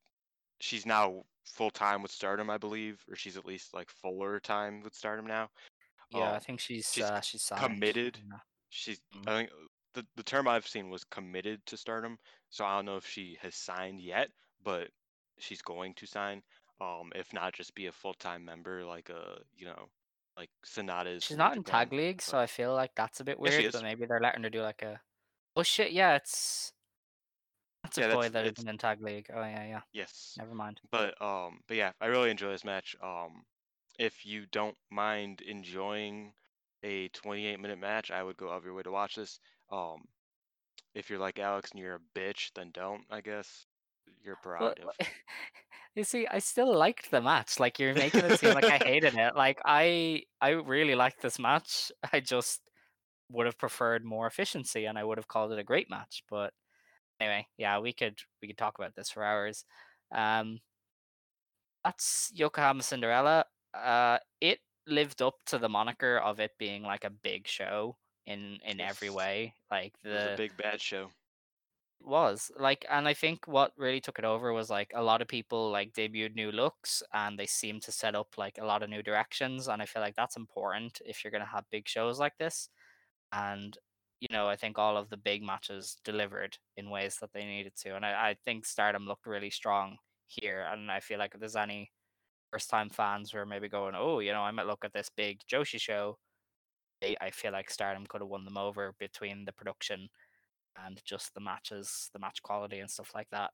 she's now full time with Stardom, I believe, or she's at least like fuller time with Stardom now. Yeah, I um, think she's she's uh, she's committed. Yeah. She's Mm. I think the the term I've seen was committed to Stardom. So I don't know if she has signed yet, but she's going to sign. Um, if not, just be a full time member, like a you know, like Sonata is. She's not in Japan, tag league, so I feel like that's a bit weird. is. But maybe they're letting her do like a. Oh shit! Yeah, it's. That's a Yeah, boy that's- that isn't in tag league. Oh yeah, yeah. yes. Never mind. But um, but yeah, I really enjoy this match. Um, if you don't mind enjoying a 28 minute match, I would go out of your way to watch this. Um, if you're like Alex and you're a bitch, then don't. I guess your Well, prerogative. you see, I still liked the match. Like you're making it seem like I hated it. Like I, I really liked this match. I just would have preferred more efficiency, and I would have called it a great match. But anyway, yeah, we could we could talk about this for hours. Um, that's Yokohama Cinderella. Uh, it lived up to the moniker of it being like a big show in in every way. Like the big bad show. was like and i think what really took it over was like a lot of people like debuted new looks and they seemed to set up like a lot of new directions and i feel like that's important if you're going to have big shows like this and you know, I think all of the big matches delivered in ways that they needed to, and I, I think Stardom looked really strong here. And I feel like if there's any first time fans were maybe going, oh, you know, I might look at this big Joshi show, I, I feel like Stardom could have won them over between the production and just the matches, the match quality and stuff like that.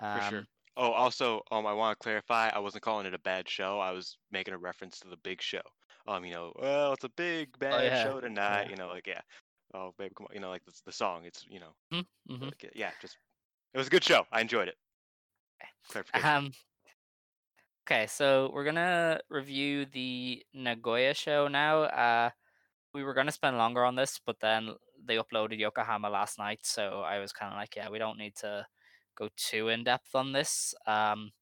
Um, For sure. Oh, also, um, I want to clarify. I wasn't calling it a bad show. I was making a reference to the big show. Um, you know, well, it's a big bad yeah, show tonight. yeah. You know, like yeah. Oh, baby, come on. You know, like the, the song. It's you know, mhm. like, yeah, just it was a good show. I enjoyed it. Clarification. Um. Okay, so we're gonna review the Nagoya show now. Uh, we were gonna spend longer on this, but then they uploaded Yokohama last night, so I was kind of like, yeah, we don't need to go too in depth on this. Um,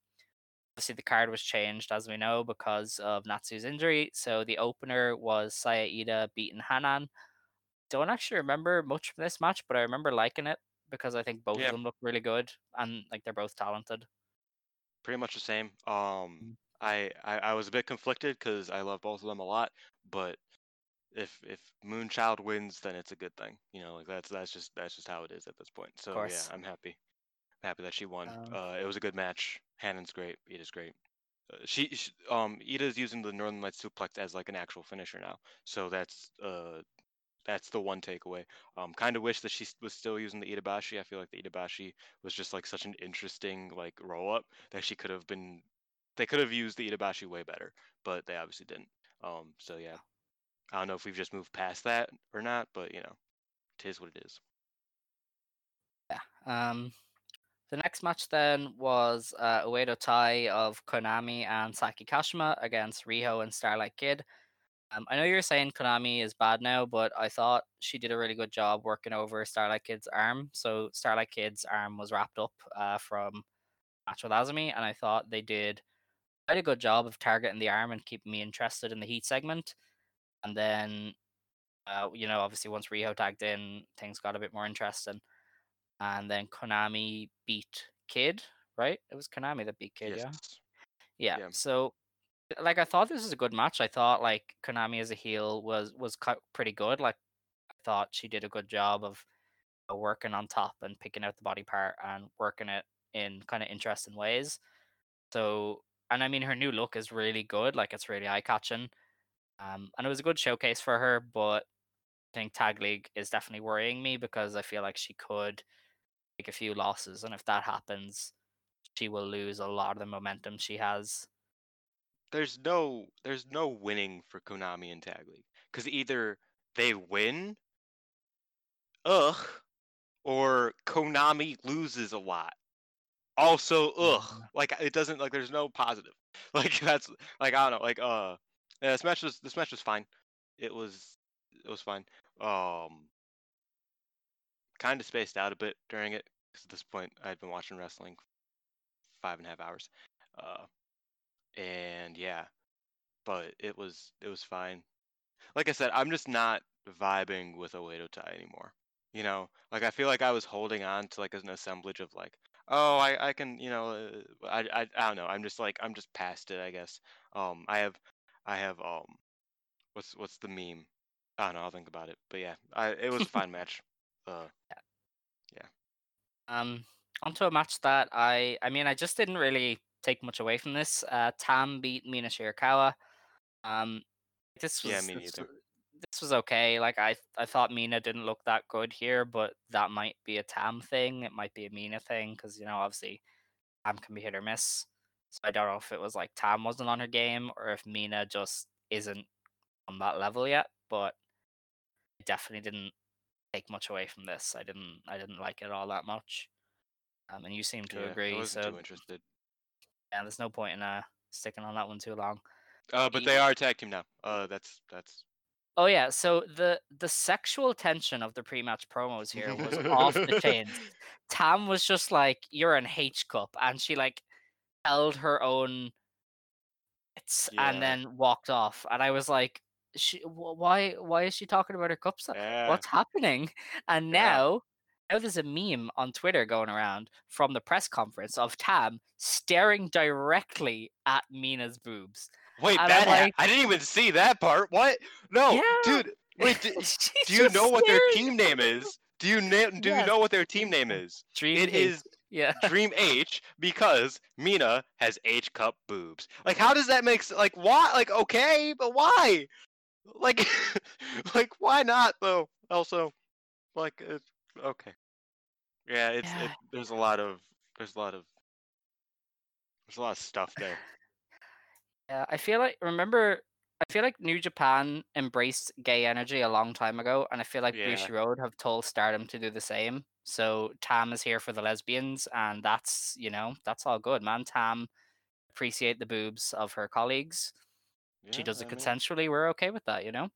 obviously the card was changed, as we know, because of Natsu's injury. So the opener was Saya Iida beating Hanan. Don't actually remember much from this match, but I remember liking it because I think both Yeah. of them look really good and like they're both talented. Pretty much the same. Um, Mm. I, I I was a bit conflicted because I love both of them a lot, but if if Moonchild wins, then it's a good thing. You know, like that's that's just that's just how it is at this point. So yeah, I'm happy, happy that she won. Um, uh, it was a good match. Hanan's great. Iida's great. Uh, she, sh um Iida's using the Northern Lights suplex as like an actual finisher now. So that's uh that's the one takeaway. Um, kind of wish that she was still using the Itabashi. I feel like the Itabashi was just like such an interesting like roll up that she could have been. They could have used the Itabashi way better, but they obviously didn't. Um, so yeah, I don't know if we've just moved past that or not, but you know, it is what it is. Yeah. Um, the next match then was uh, Oedo Tai of Konami and Saki Kashima against Riho and Starlight Kid. Um, I know you're saying Konami is bad now, but I thought she did a really good job working over Starlight Kid's arm. So Starlight Kid's arm was wrapped up uh, from match with Azumi, and I thought they did quite a good job of targeting the arm and keeping me interested in the heat segment. And then, uh, you know, obviously once Riho tagged in, things got a bit more interesting. And then Konami beat Kid, right? It was Konami that beat Kid, yeah. Yeah. Yeah. So, like, I thought this was a good match. I thought like Konami as a heel was was pretty good. Like, I thought she did a good job of uh, working on top and picking out the body part and working it in kind of interesting ways. So, and I mean, her new look is really good. Like, it's really eye catching. Um, and it was a good showcase for her. But I think Tag League is definitely worrying me because I feel like she could take a few losses, and if that happens, she will lose a lot of the momentum she has. There's no there's no winning for Konami in Tag League because either they win, ugh, or Konami loses a lot. Also, ugh, like it doesn't like there's no positive. Like that's like I don't know, like uh, yeah, this match was this match was fine. It was it was fine. Um, kind of spaced out a bit during it because at this point I'd been watching wrestling five and a half hours. Uh, and yeah, but it was it was fine. Like I said, I'm just not vibing with Oedo Tai anymore. You know, like I feel like I was holding on to like as an assemblage of like, oh, I I can, you know, uh, I I I don't know. I'm just like I'm just past it, I guess. Um, I have I have um, what's what's the meme? I don't know. I'll think about it. But yeah, I it was a fine match. Uh, yeah. Um, onto a match that I, I mean, I just didn't really take much away from this. Uh, Tam beat Mina Shirakawa. Um, this was Yeah, me this, neither. this was okay. Like I, I thought Mina didn't look that good here, but that might be a Tam thing. It might be a Mina thing because you know, obviously, Tam can be hit or miss. So I don't know if it was like Tam wasn't on her game or if Mina just isn't on that level yet. But I definitely didn't take much away from this. I didn't, I didn't like it all that much. Um, and you seem to yeah, I agree. wasn't So too interested. Yeah, there's no point in uh sticking on that one too long. Uh, but they are a tag team now. Uh, that's that's Oh yeah, so the the sexual tension of the pre-match promos here was off the chains. Tam was just like, "You're an H cup," and she like held her own, it's and then walked off. And I was like, "She, wh- why, why is she talking about her cups? yeah. What's happening?" And Yeah. now, now there's a meme on Twitter going around from the press conference of Tam staring directly at Mina's boobs. Wait, and that ha- like- I didn't even see that part. What? No, Yeah. dude. Wait, do, do you know what their team name is? Do you na- do you know what their team name is? Dream It H. is Yeah. Dream H because Mina has H cup boobs. Like, how does that make sense? like why? Like, okay, but why? Like, like why not though? Also, like, it, okay, yeah, it's Yeah. it, there's a lot of there's a lot of there's a lot of stuff there. Yeah, I feel like remember I feel like New Japan embraced gay energy a long time ago, and I feel like Yeah. Bushiroad have told Stardom to do the same. So Tam is here for the lesbians, and that's you know that's all good, man. Tam appreciate the boobs of her colleagues. she does it I mean- consensually. We're okay with that, you know.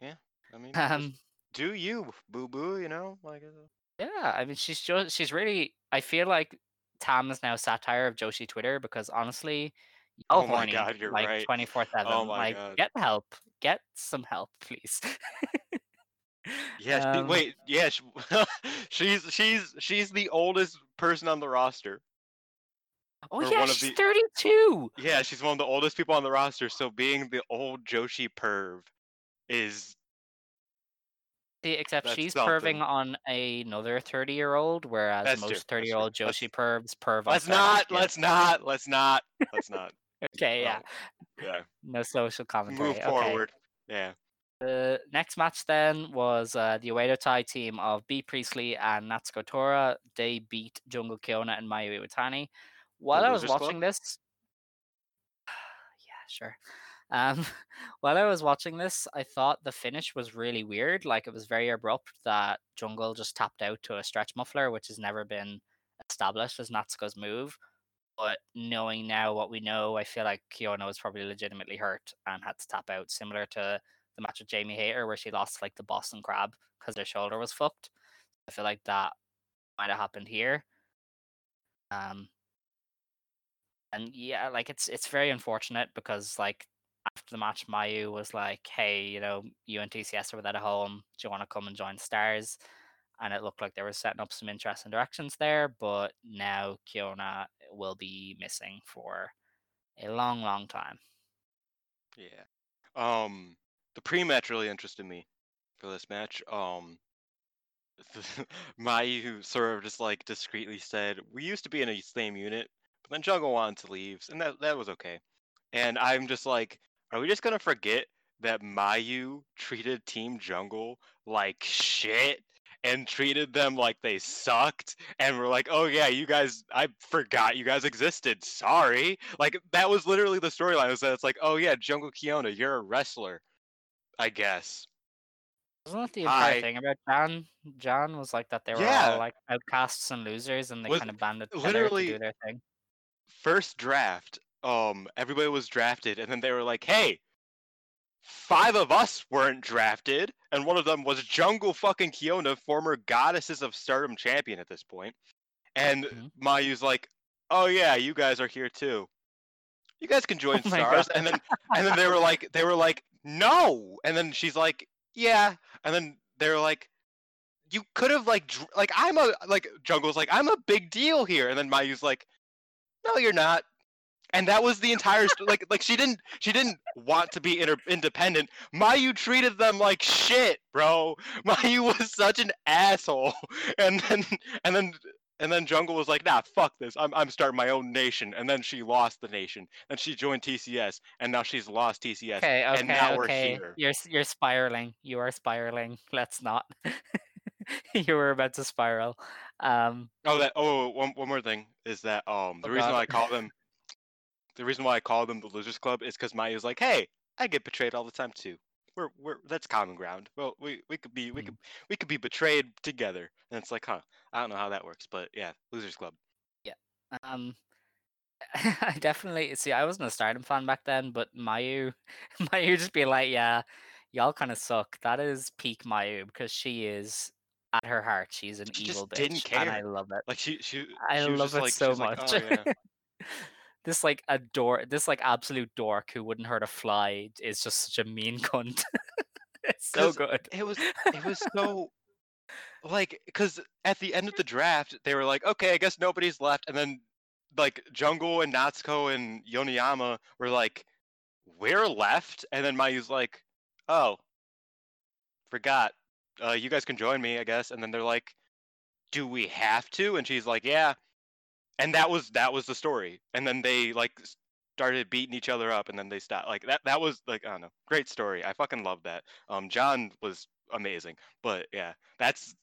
Yeah, I mean, Um, do you, boo boo? You know, like. uh, yeah, I mean she's just she's really. I feel like Tam is now satire of Joshi Twitter because honestly, Oh my God, you're like right. twenty four seven. Oh my Like God. get help, get some help, please. Yeah, she, Um, wait, yeah, sh she's she's she's the oldest person on the roster. Oh or yeah, she's the- 32. Yeah, she's one of the oldest people on the roster. So being the old Joshi perv is See, except That's she's something. perving on another 30 year old, whereas That's true, most that's 30 year old true. Let's- Joshi pervs perv on let's not, let's not, let's not, let's not. Okay, yeah. Yeah, No social commentary. move okay. forward. Yeah, The next match then was uh, the Oedo Tai team of Bea Priestley and Natsuko Tora. They beat Jungle Kyona and Mayu Iwatani. While I was Club? watching this, yeah, sure. Um, while I was watching this, I thought the finish was really weird. Like it was very abrupt that Jungle just tapped out to a stretch muffler, which has never been established as Natsuko's move. But knowing now what we know, I feel like Kyona was probably legitimately hurt and had to tap out, similar to the match with Jamie Hayter where she lost like the Boston Crab because her shoulder was fucked. I feel like that might have happened here. Um, and yeah, like it's it's very unfortunate because like after the match, Mayu was like, "Hey, you know, you and TCS are without a home. Do you want to come and join Stars?" And it looked like they were setting up some interesting directions there. But now Kyona will be missing for a long, long time. yeah. Um, the pre-match really interested me for this match. Um, Mayu sort of just like discreetly said, "We used to be in a same unit, but then Jungle wanted to leave, and that that was okay." And I'm just like, are we just gonna forget that Mayu treated Team Jungle like shit and treated them like they sucked? And we're like, oh yeah, you guys, I forgot you guys existed. Sorry. Like that was literally the storyline. Was that it's like, oh yeah, Jungle Kyona, you're a wrestler, I guess. Wasn't that the entire Hi. thing about John? John was like that they were Yeah. all like outcasts and losers, and they Was- kind of banded together literally- to do their thing. First draft, um, everybody was drafted, and then they were like, hey. Five of us weren't drafted, and one of them was Jungle fucking Kyona, former Goddesses of Stardom champion at this point. And Mhm. Mayu's like, "Oh yeah, you guys are here too. You guys can join Oh Stars." God. And then and then they were like, they were like, "No!" And then she's like, "Yeah." And then they're like, "You could have like dr- like I'm a like Jungle's like I'm a big deal here." And then Mayu's like, "No, you're not." And that was the entire st- like like she didn't she didn't want to be inter- independent. Mayu treated them like shit, bro. Mayu was such an asshole. And then and then and then Jungle was like, "Nah, fuck this. I'm I'm starting my own nation." And then she lost the nation. And she joined TCS, and now she's lost TCS. Okay, okay, and now we're okay. here. You're you're spiraling. You are spiraling. Let's not. you were about to spiral. Um, Oh, that. Oh, one one more thing is that um the Oh, reason God. I call them the reason why I call them the Losers Club is because Mayu's like, "Hey, I get betrayed all the time too. We're we're that's common ground. Well, we we could be we Hmm. could we could be betrayed together." And it's like, huh? I don't know how that works, but yeah, Losers Club. Yeah. Um, I definitely see. I wasn't a Stardom fan back then, but Mayu, Mayu just be like, yeah, y'all kind of suck. That is peak Mayu because she is at her heart. She's an She evil bitch, and I love it. Like she she I she love it like, so like, much. "Oh, yeah." this like a dork, this like absolute dork who wouldn't hurt a fly is just such a mean cunt. it's so good. it was it was so like because at the end of the draft they were like okay i guess nobody's left and then like jungle and natsuko and yoneyama were like we're left and then mayu's like oh forgot. Uh, you guys can join me, I guess." And then they're like, "Do we have to?" And she's like, "Yeah." And that was that was the story. And then they like started beating each other up, and then they stopped. Like that that was like I don't know, great story. I fucking love that. Um, John was amazing, but yeah, that's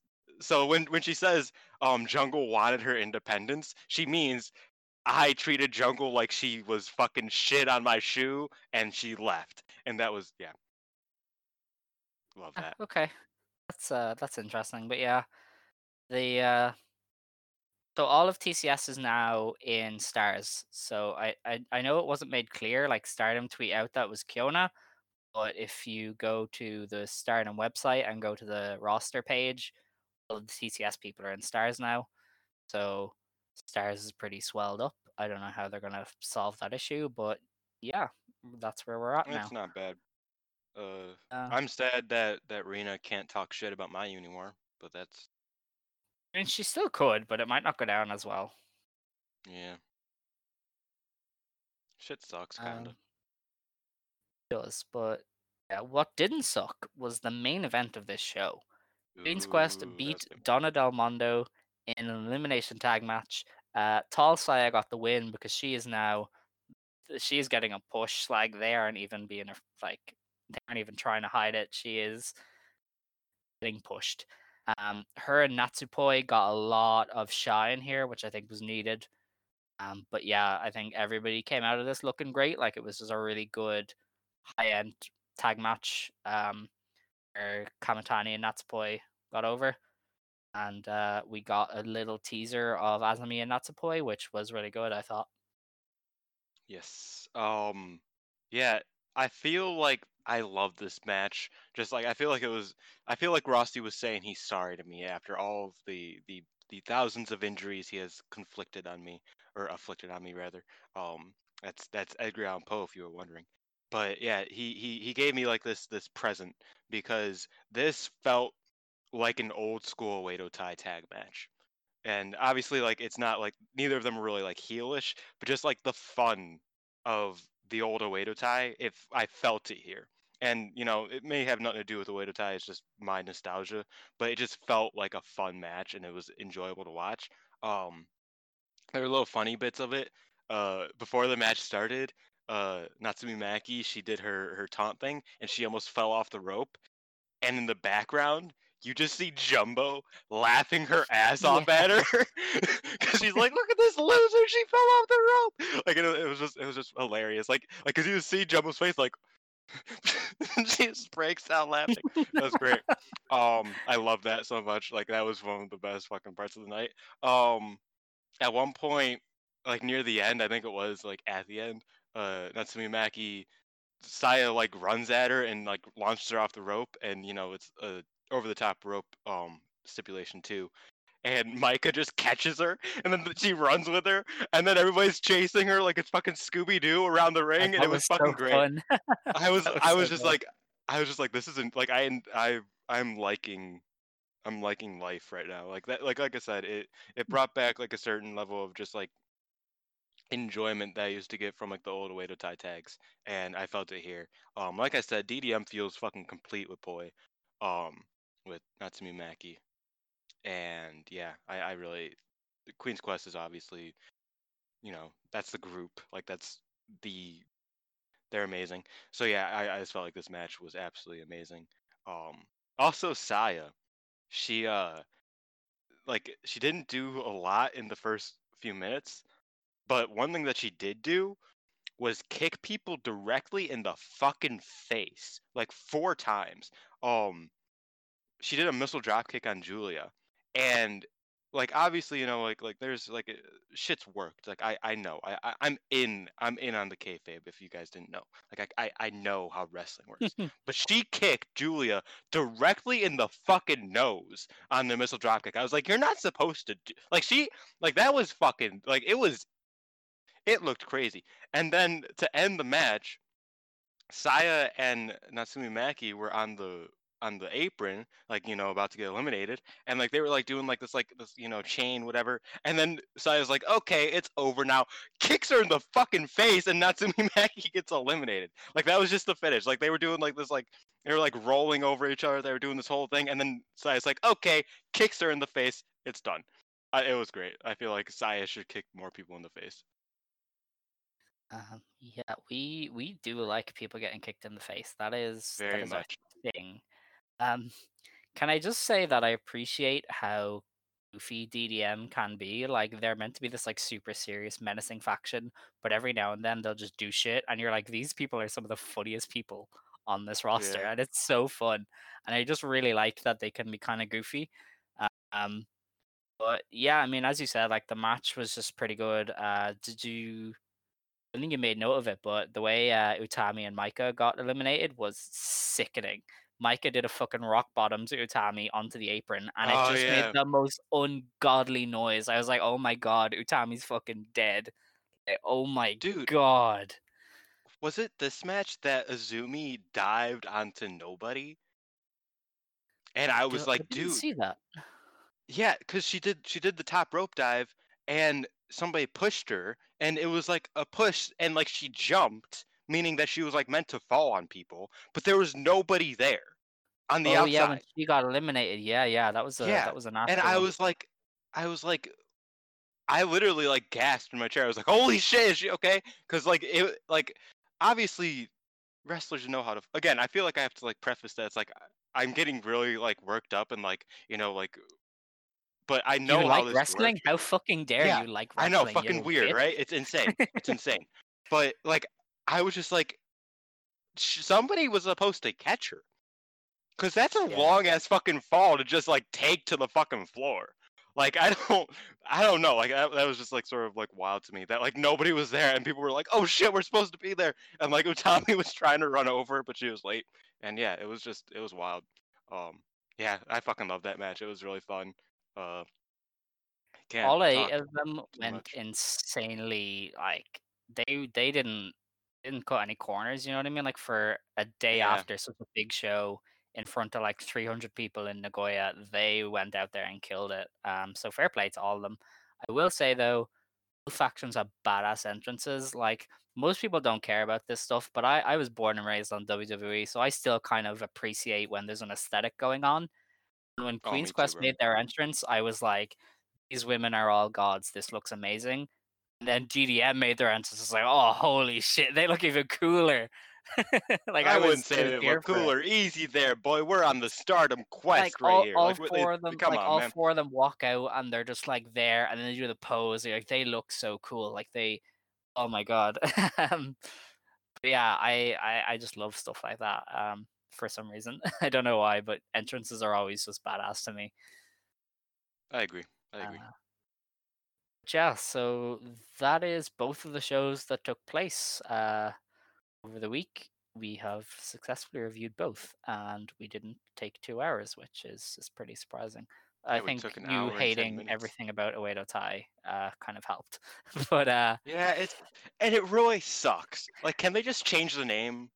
so when when she says um Jungle wanted her independence, she means I treated Jungle like she was fucking shit on my shoe, and she left, and that was yeah. Love Ah, that. Okay, that's uh that's interesting. But yeah, the uh so all of TCS is now in stars. So I I, I know it wasn't made clear. Like Stardom tweet out that was Kyona, but if you go to the Stardom website and go to the roster page, all the TCS people are in stars now. So stars is pretty swelled up. I don't know how they're gonna solve that issue, but yeah, that's where we're at now. It's not bad. Uh, Uh, I'm sad that that Rena can't talk shit about my anymore, but that's I mean, she still could, but it might not go down as well. yeah. Shit sucks, kinda. Um, does, but yeah, what didn't suck was the main event of this show. Queen's Quest beat. Donna Del Mondo in an elimination tag match. Uh, Tall Saya got the win because she is now she is getting a push. Like they aren't even being a- like they aren't even trying to hide it. She is getting pushed. Um, her and Natsupoi got a lot of shine here, which I think was needed. Um, but yeah, I think everybody came out of this looking great. Like it was just a really good high end tag match. Um, where Kamitani and Natsupoi got over. And uh, we got a little teaser of Azumi and Natsupoi, which was really good, I thought. Yes. Um yeah, I feel like I love this match. Just like I feel like it was I feel like Rossy was saying he's sorry to me after all of the the the thousands of injuries he has conflicted on me or afflicted on me rather. Um that's that's Edgar Allan Poe if you were wondering. But yeah, he he he gave me like this this present because this felt like an old school Oedo Tai tag match. And obviously like it's not like neither of them are really like heelish, but just like the fun of the old Oedo Tai, if I felt it here. And you know, it may have nothing to do with Oedo Tai, it's just my nostalgia, but it just felt like a fun match and it was enjoyable to watch. Um there were little funny bits of it. Uh before the match started, uh Natsumi Maki, she did her her taunt thing and she almost fell off the rope. And in the background, you just see Jumbo laughing her ass off at her because she's like, "Look at this loser! She fell off the rope!" Like it, it was just, it was just hilarious. Like, like because you see Jumbo's face, like she just breaks out laughing. That's great. Um, I love that so much. Like that was one of the best fucking parts of the night. Um, at one point, like near the end, I think it was like at the end, uh, Natsumi Maki Saya like runs at her and like launches her off the rope, and you know it's a over the top rope um stipulation too. And Maika just catches her, and then she runs with her, and then everybody's chasing her like it's fucking Scooby Doo around the ring, and it was, so fucking great. fun. I was, was I so was just good. like, I was just like, this isn't like I, I, I'm liking, I'm liking life right now. Like that, like like I said, it it brought back like a certain level of just like enjoyment that I used to get from like the old Oedo Tai tags, and I felt it here. Um, like I said, DDM feels fucking complete with Poi, um, with Natsumi Maki, and yeah, I, I really, Queen's Quest is obviously, you know, that's the group, like that's the, they're amazing. So yeah, I, I just felt like this match was absolutely amazing. Um, also Saya, she uh, like she didn't do a lot in the first few minutes, but one thing that she did do was kick people directly in the fucking face, like four times. Um, she did a missile drop kick on Giulia, and like obviously you know like like there's like uh, shit's worked. Like I I know I, I I'm in I'm in on the kayfabe. If you guys didn't know, like I I, I know how wrestling works. but she kicked Giulia directly in the fucking nose on the missile drop kick. I was like, you're not supposed to do like she like that was fucking like it was it looked crazy. And then to end the match, Saya and Natsumi Maki were on the on the apron, like you know, about to get eliminated, and like they were like doing like this like this you know chain whatever, and then Saya's like, okay, it's over now, kicks her in the fucking face, and Natsumi Maki gets eliminated. Like that was just the finish. Like they were doing like this like they were like rolling over each other. They were doing this whole thing, and then Saya's like, okay, kicks her in the face. It's done. I, it was great. I feel like Saya should kick more people in the face. Um, yeah, we we do like people getting kicked in the face. That is Very is much. thing. Um, can I just say that I appreciate how goofy DDM can be? Like they're meant to be this like super serious, menacing faction, but every now and then they'll just do shit, and you're like, these people are some of the funniest people on this roster, Yeah. and it's so fun. And I just really like that they can be kind of goofy. Um, but yeah, I mean, as you said, like the match was just pretty good. Uh, did you? I think you made note of it, but the way uh, Utami and Maika got eliminated was sickening. Maika did a fucking rock bottom to Utami onto the apron, and it Oh, just yeah. made the most ungodly noise. I was like, "Oh my god, Utami's fucking dead!" Like, oh my Dude. god! Was it this match that Azumi dived onto nobody? And I was Don't- like, dude, see that. yeah, because she did she did the top rope dive and somebody pushed her and it was like a push and like she jumped, meaning that she was like meant to fall on people, but there was nobody there on the oh outside. yeah, when she got eliminated. Yeah, yeah, that was a Yeah, that was an and I was like, I was like, I literally like gasped in my chair. I was like, "Holy shit, is she okay?" Because like it, like obviously wrestlers know how to. Again, I feel like I have to like preface that it's like I'm getting really like worked up and like you know like, but I know you how like this wrestling? works. How fucking dare Yeah, you like I know, fucking weird, bitch. right? It's insane. It's insane. But like, I was just like, somebody was supposed to catch her, cause that's a Yeah. long ass fucking fall to just like take to the fucking floor. Like I don't, I don't know. Like that, that was just like sort of like wild to me that like nobody was there and people were like, oh shit, we're supposed to be there, and like Utami was trying to run over, but she was late, and yeah, it was just it was wild. Um, yeah, I fucking love that match. It was really fun. Uh, all eight of them went much. insanely like they they didn't didn't cut any corners you know what i mean like for a day Yeah. after such a big show in front of like 300 people in nagoya they went out there and killed it um so fair play to all of them i will say though both factions have badass entrances like most people don't care about this stuff but i i was born and raised on wwe so i still kind of appreciate when there's an aesthetic going on and when Oh, queen's too, quest bro. made their entrance i was like these women are all gods. This looks amazing. And then DDM made their entrance. It's like, oh, holy shit, they look even cooler. like I, I, wouldn't say they here look for it. cooler. Easy there, boy. We're on the Stardom quest Like right all, here. all like, four of them, come like on, all man. four of them walk out and they're just like there, and then they do the pose. Like they look so cool. Like they, oh my god. um, but yeah, I, I I just love stuff like that. Um, for some reason, I don't know why, but entrances are always just badass to me. I agree. I agree. Uh, yeah, so that is both of the shows that took place uh, over the week. We have successfully reviewed both, and we didn't take two hours, which is is pretty surprising. I think you hour and 10 hating everything about Oedo Tai uh, kind of helped, but uh, yeah, it's and it really sucks. Like, can they just change the name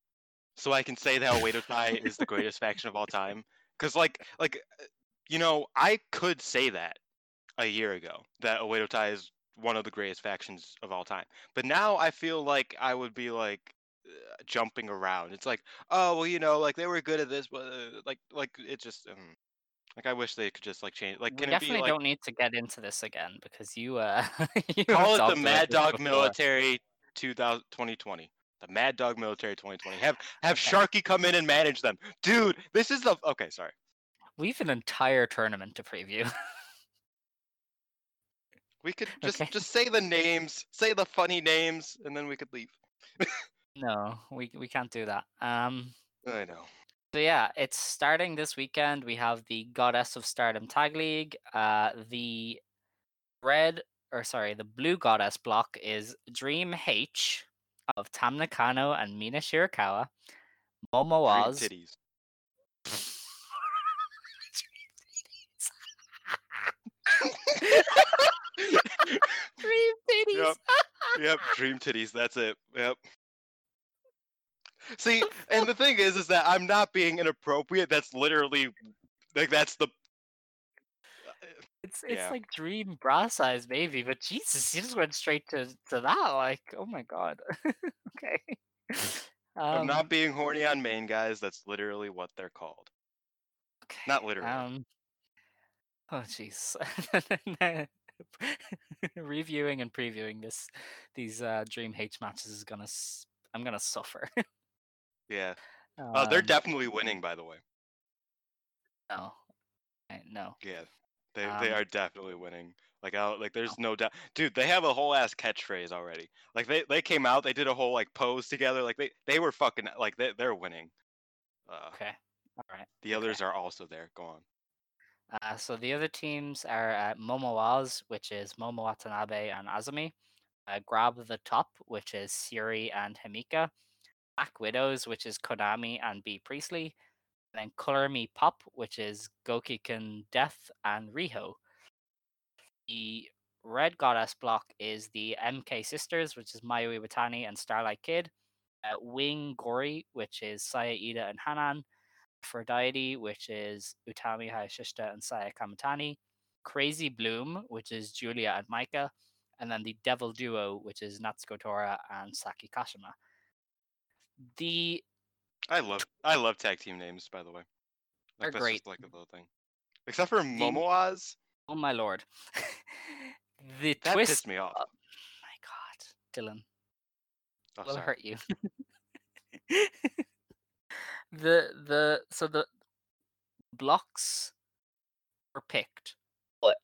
so I can say that Oedo Tai is the greatest faction of all time? Because like like uh, you know, I could say that a year ago that Oedo Tai is one of the greatest factions of all time. But now I feel like I would be like uh, jumping around. It's like, oh well, you know, like they were good at this, but uh, like like it just um, like I wish they could just like change. Like, we definitely be like don't need to get into this again because you uh, you call it the Mad Dog before. Military 2000, 2020? The Mad Dog Military 2020. Have have Okay. Sharky come in and manage them, dude. This is the okay. Sorry. We have an entire tournament to preview. We could just Okay. just say the names, say the funny names, and then we could leave. no, we we can't do that. Um. I know. So yeah, it's starting this weekend. We have the Goddess of Stardom Tag League. Uh, the red or sorry, the blue Goddess block is Dream H of Tam Nakano and Mina Shirakawa. Momo Dream Oz. titties. Dream titties. Yep. Yep. Dream titties. That's it. Yep. See, and the thing is, is that I'm not being inappropriate. That's literally, like, that's the. It's it's Yeah. like dream bra size maybe, but Jesus, you just went straight to to that. Like, oh my god. okay. I'm Um, not being horny on main guys. That's literally what they're called. okay, Not literally. Um, oh jeez. Reviewing and previewing this these uh, Dream H matches is gonna I'm gonna suffer. Yeah. Uh, they're Um, definitely winning, by the way. no, no. Yeah. They they Um, are definitely winning. Like I like there's no doubt. Dude, they have a whole ass catchphrase already. Like they they came out, they did a whole like pose together. Like they they were fucking like they they're winning. Uh, Okay. All right. the others are also there. Go on. Uh, so the other teams are uh, Momoaz, which is Momo Watanabe and Azumi. Uh, Grab the Top, which is Shuri and Himeka. Black Widows, which is Konami and Bea Priestley. And then Color Me Pop, which is Gokiken Death and Riho. The Red Goddess block is the MK Sisters, which is Mayu Iwatani and Starlight Kid. Uh, Wing Gori, which is Saya Iida and Hanan. Aphrodite, which is Utami Hayashishita and Saya Kamitani. Crazy Bloom, which is Giulia and Maika. And then the Devil Duo, which is Natsuko Tora and Saki Kashima. The I love I love tag team names, by the way. They're great. like a little thing. Except for Momoaz, oh my lord, the that twist. pissed me off. Oh my god, Dylan, Oh, will sorry. hurt you. the the so the blocks are picked, but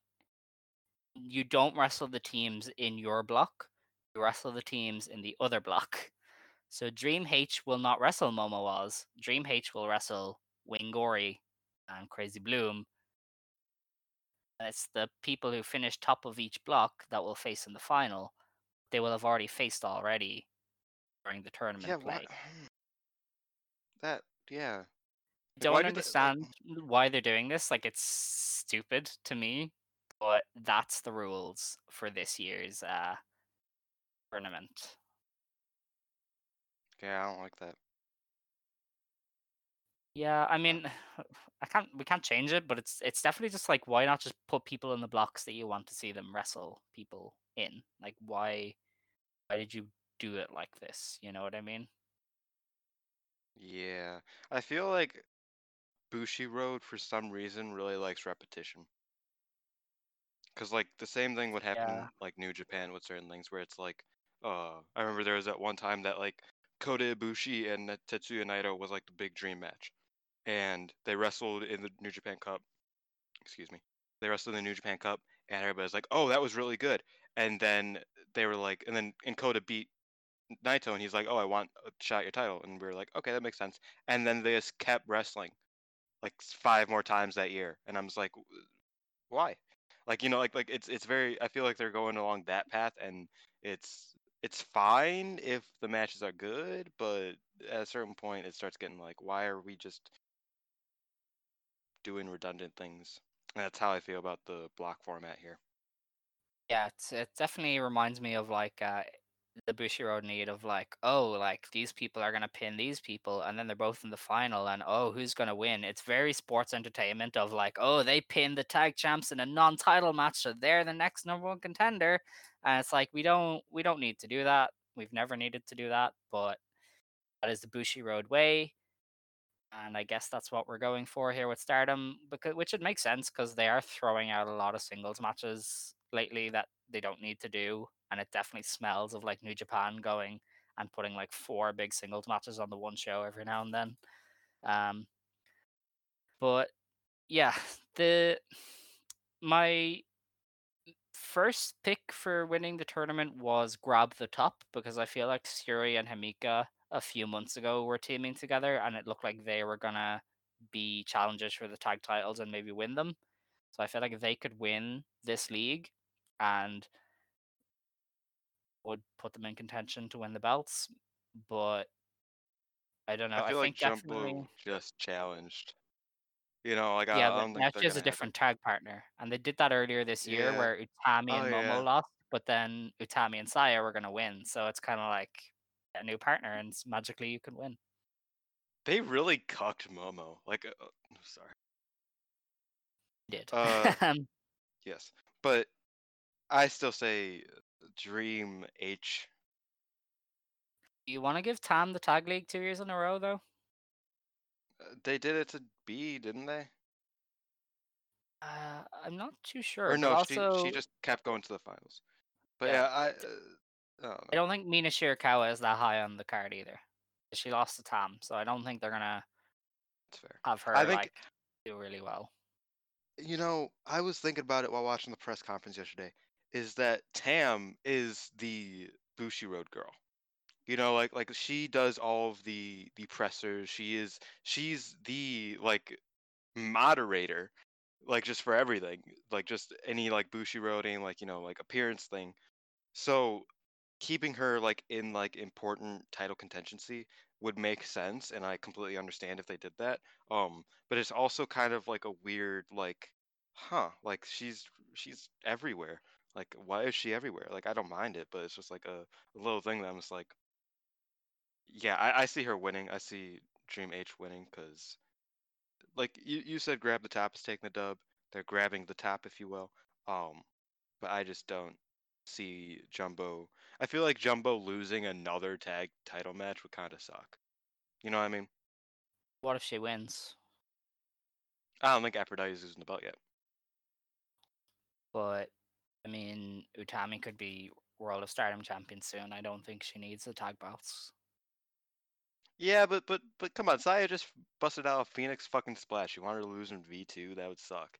you don't wrestle the teams in your block. You wrestle the teams in the other block. So Dream H will not wrestle Momo Waz. Dream H will wrestle Wingori and Crazy Bloom. And It's the people who finish top of each block that will face in the final. They will have already faced already during the tournament Yeah, play. what? That yeah. I don't why do they- like- understand why they're doing this. Like it's stupid to me, but that's the rules for this year's uh tournament. Yeah, I don't like that. Yeah, I mean, I can't we can't change it, but it's it's definitely just like why not just put people in the blocks that you want to see them wrestle people in? Like why why did you do it like this? You know what I mean? Yeah, I feel like Bushiroad for some reason really likes repetition. Cause like the same thing would happen Yeah. like New Japan with certain things where it's like, uh, I remember there was that one time that like Kota Ibushi and Tetsuya Naito was like the big dream match, and they wrestled in the New Japan Cup. Excuse me, they wrestled in the New Japan Cup, and everybody's like, oh, that was really good. And then they were like, and then and Kota beat Naito, and he's like, oh, I want a shot at your title, and we were like, okay, that makes sense. And then they just kept wrestling like five more times that year, and I'm just like, why? Like you know, like like it's it's very. I feel like they're going along that path, and it's it's fine if the matches are good, but at a certain point, it starts getting like, why are we just doing redundant things? And that's how I feel about the block format here. Yeah, it's, it definitely reminds me of like uh, the Bushiroad need of like, oh, like these people are gonna pin these people, and then they're both in the final, and oh, who's gonna win? It's very sports entertainment of like, oh, they pinned the tag champs in a non-title match, so they're the next number one contender, and it's like we don't we don't need to do that. We've never needed to do that, but that is the Bushiroad way. And I guess that's what we're going for here with Stardom, because which it makes sense because they are throwing out a lot of singles matches lately that they don't need to do, and it definitely smells of like New Japan going and putting like four big singles matches on the one show every now and then. Um, but yeah, the my first pick for winning the tournament was grab the top because I feel like Shuri and Himeka a few months ago were teaming together and it looked like they were gonna be challengers for the tag titles and maybe win them. So I feel like they could win this league and would put them in contention to win the belts. But I don't know. I feel like think Jump definitely Blue just challenged. You know, like I, yeah, I but don't now think they're she has a different tag partner, and they did that earlier this year Yeah. where Utami and Oh, Momo yeah. lost, but then Utami and Saya were gonna win. So it's kind of like a new partner, and magically you can win. they really cucked Momo. Like, uh, uh, sorry. Did. Uh, Um, Yes, but I still say Dream H. you want to give Tam the tag league two years in a row though? Uh, They did it to Bea, didn't they? Uh, I'm not too sure. Or no, also, she she just kept going to the finals. But Yeah, yeah, I. Uh, I don't I don't think Mina Shirakawa is that high on the card either. She lost to Tam, so I don't think they're gonna have her I think like do really well. you know I was thinking about it while watching the press conference yesterday. Is that Tam is the Bushiroad girl? You know, like like she does all of the the pressers. She is she's the like moderator, like just for everything, like just any like Bushi roading, like you know, like appearance thing. So keeping her like in like important title contingency would make sense, and I completely understand if they did that. Um, but it's also kind of like a weird like, huh? Like she's she's everywhere. Like why is she everywhere? Like I don't mind it, but it's just like a, a little thing that I'm just like, yeah, I, I see her winning. I see Dream H winning because, like you, you said, grab the top is taking the dub. They're grabbing the top, if you will. Um, but I just don't see Jumbo. I feel like Jumbo losing another tag title match would kind of suck. You know what I mean? What if she wins? I don't think Aphrodite's losing the belt yet. But I mean, Utami could be World of Stardom champion soon. I don't think she needs the tag belts. Yeah, but but but come on, Saya just busted out a Phoenix fucking splash. You want her to lose in V two? That would suck.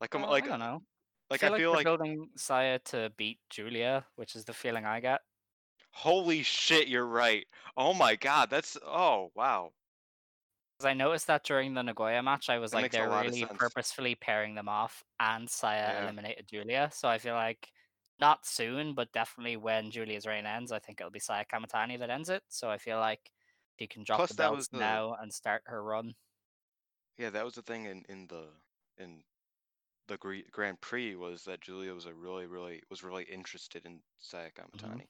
Like come Uh, like I don't know. like I I feel, feel like like building Saya to beat Giulia, which is the feeling I get. holy shit, you're right. Oh my god, that's oh wow. Because I noticed that during the Nagoya match, I was That like, makes a they're lot of really sense. purposefully pairing them off, and Saya Yeah. eliminated Giulia. So I feel like not soon, but definitely when Giulia's reign ends, I think it'll be Saya Kamitani that ends it. So I feel like she can drop Plus the that belts was the- now and start her run. Yeah, that was the thing in in the in the Gre- Grand Prix was that Giulia was a really really was really interested in Saya Kamitani.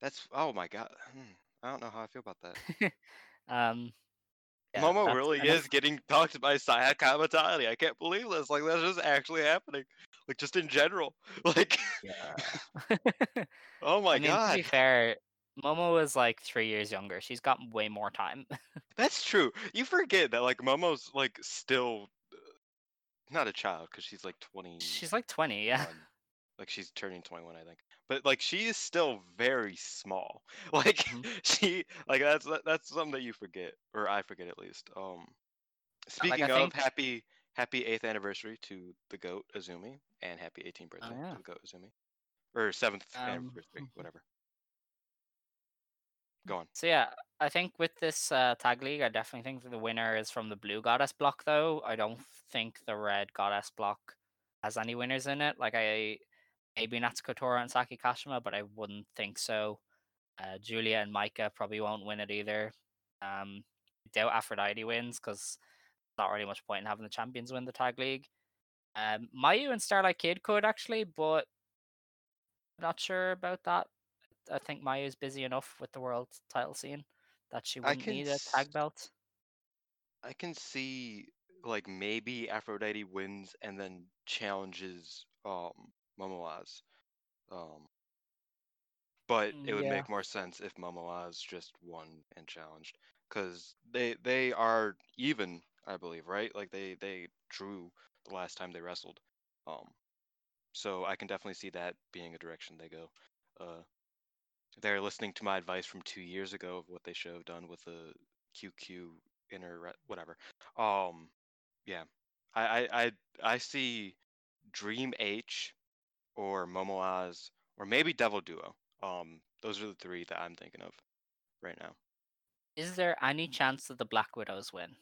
That's oh my god. hmm, I don't know how I feel about that. um, yeah, Momo really is getting talked by Saya Kamitani. I can't believe this. Like that's just actually happening. Like just in general. Like Yeah. oh my I mean, god. to be fair, Momo is like three years younger. She's got way more time. That's true. You forget that like Momo's like still uh, not a child because she's like 20. She's like 20, yeah. Like she's turning 21, I think. But like she is still very small. Like Mhm. she like that's that's something that you forget or I forget at least. Um speaking of think- happy happy 8th anniversary to the goat Azumi and happy 18th birthday yeah. to the goat Azumi. Or 7th Um, anniversary, whatever. Go on. So yeah, I think with this uh, tag league, I definitely think that the winner is from the blue goddess block. Though I don't think the red goddess block has any winners in it. Like I maybe Natsuko Tora and Saki Kashima, but I wouldn't think so. Uh, Giulia and Maika probably won't win it either. Um, I doubt Aphrodite wins because not really much point in having the champions win the tag league. Um, Mayu and Starlight Kid could actually, but I'm not sure about that. I think Mayu's busy enough with the world title scene that she wouldn't need a tag belt. I can see like maybe Aphrodite wins and then challenges um Momoaz. Um but it would yeah. make more sense if Momoaz just won and challenged cuz they they are even, I believe, right? Like they they drew the last time they wrestled. Um so I can definitely see that being a direction they go. Uh they're listening to my advice from 2 years ago of what they should have done with the QQ inner whatever. Um, yeah, I I I, I see Dream H or Momoaz or maybe Devil Duo. Um, those are the three that I'm thinking of right now. Is there any chance that the Black Widows win?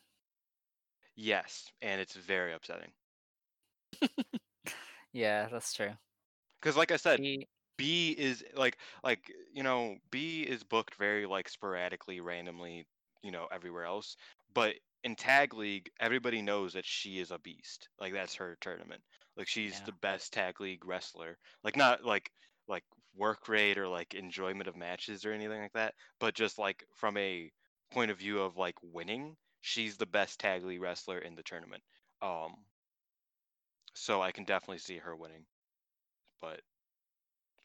Yes, and it's very upsetting yeah, that's true. because, like I said, She- Bea is like like you know Bea is booked very like sporadically, randomly, you know, everywhere else. But in tag league, everybody knows that she is a beast. Like that's her tournament. Like she's Yeah. the best tag league wrestler. Like not like like work rate or like enjoyment of matches or anything like that, but just like from a point of view of like winning, she's the best tag league wrestler in the tournament. Um, so I can definitely see her winning, but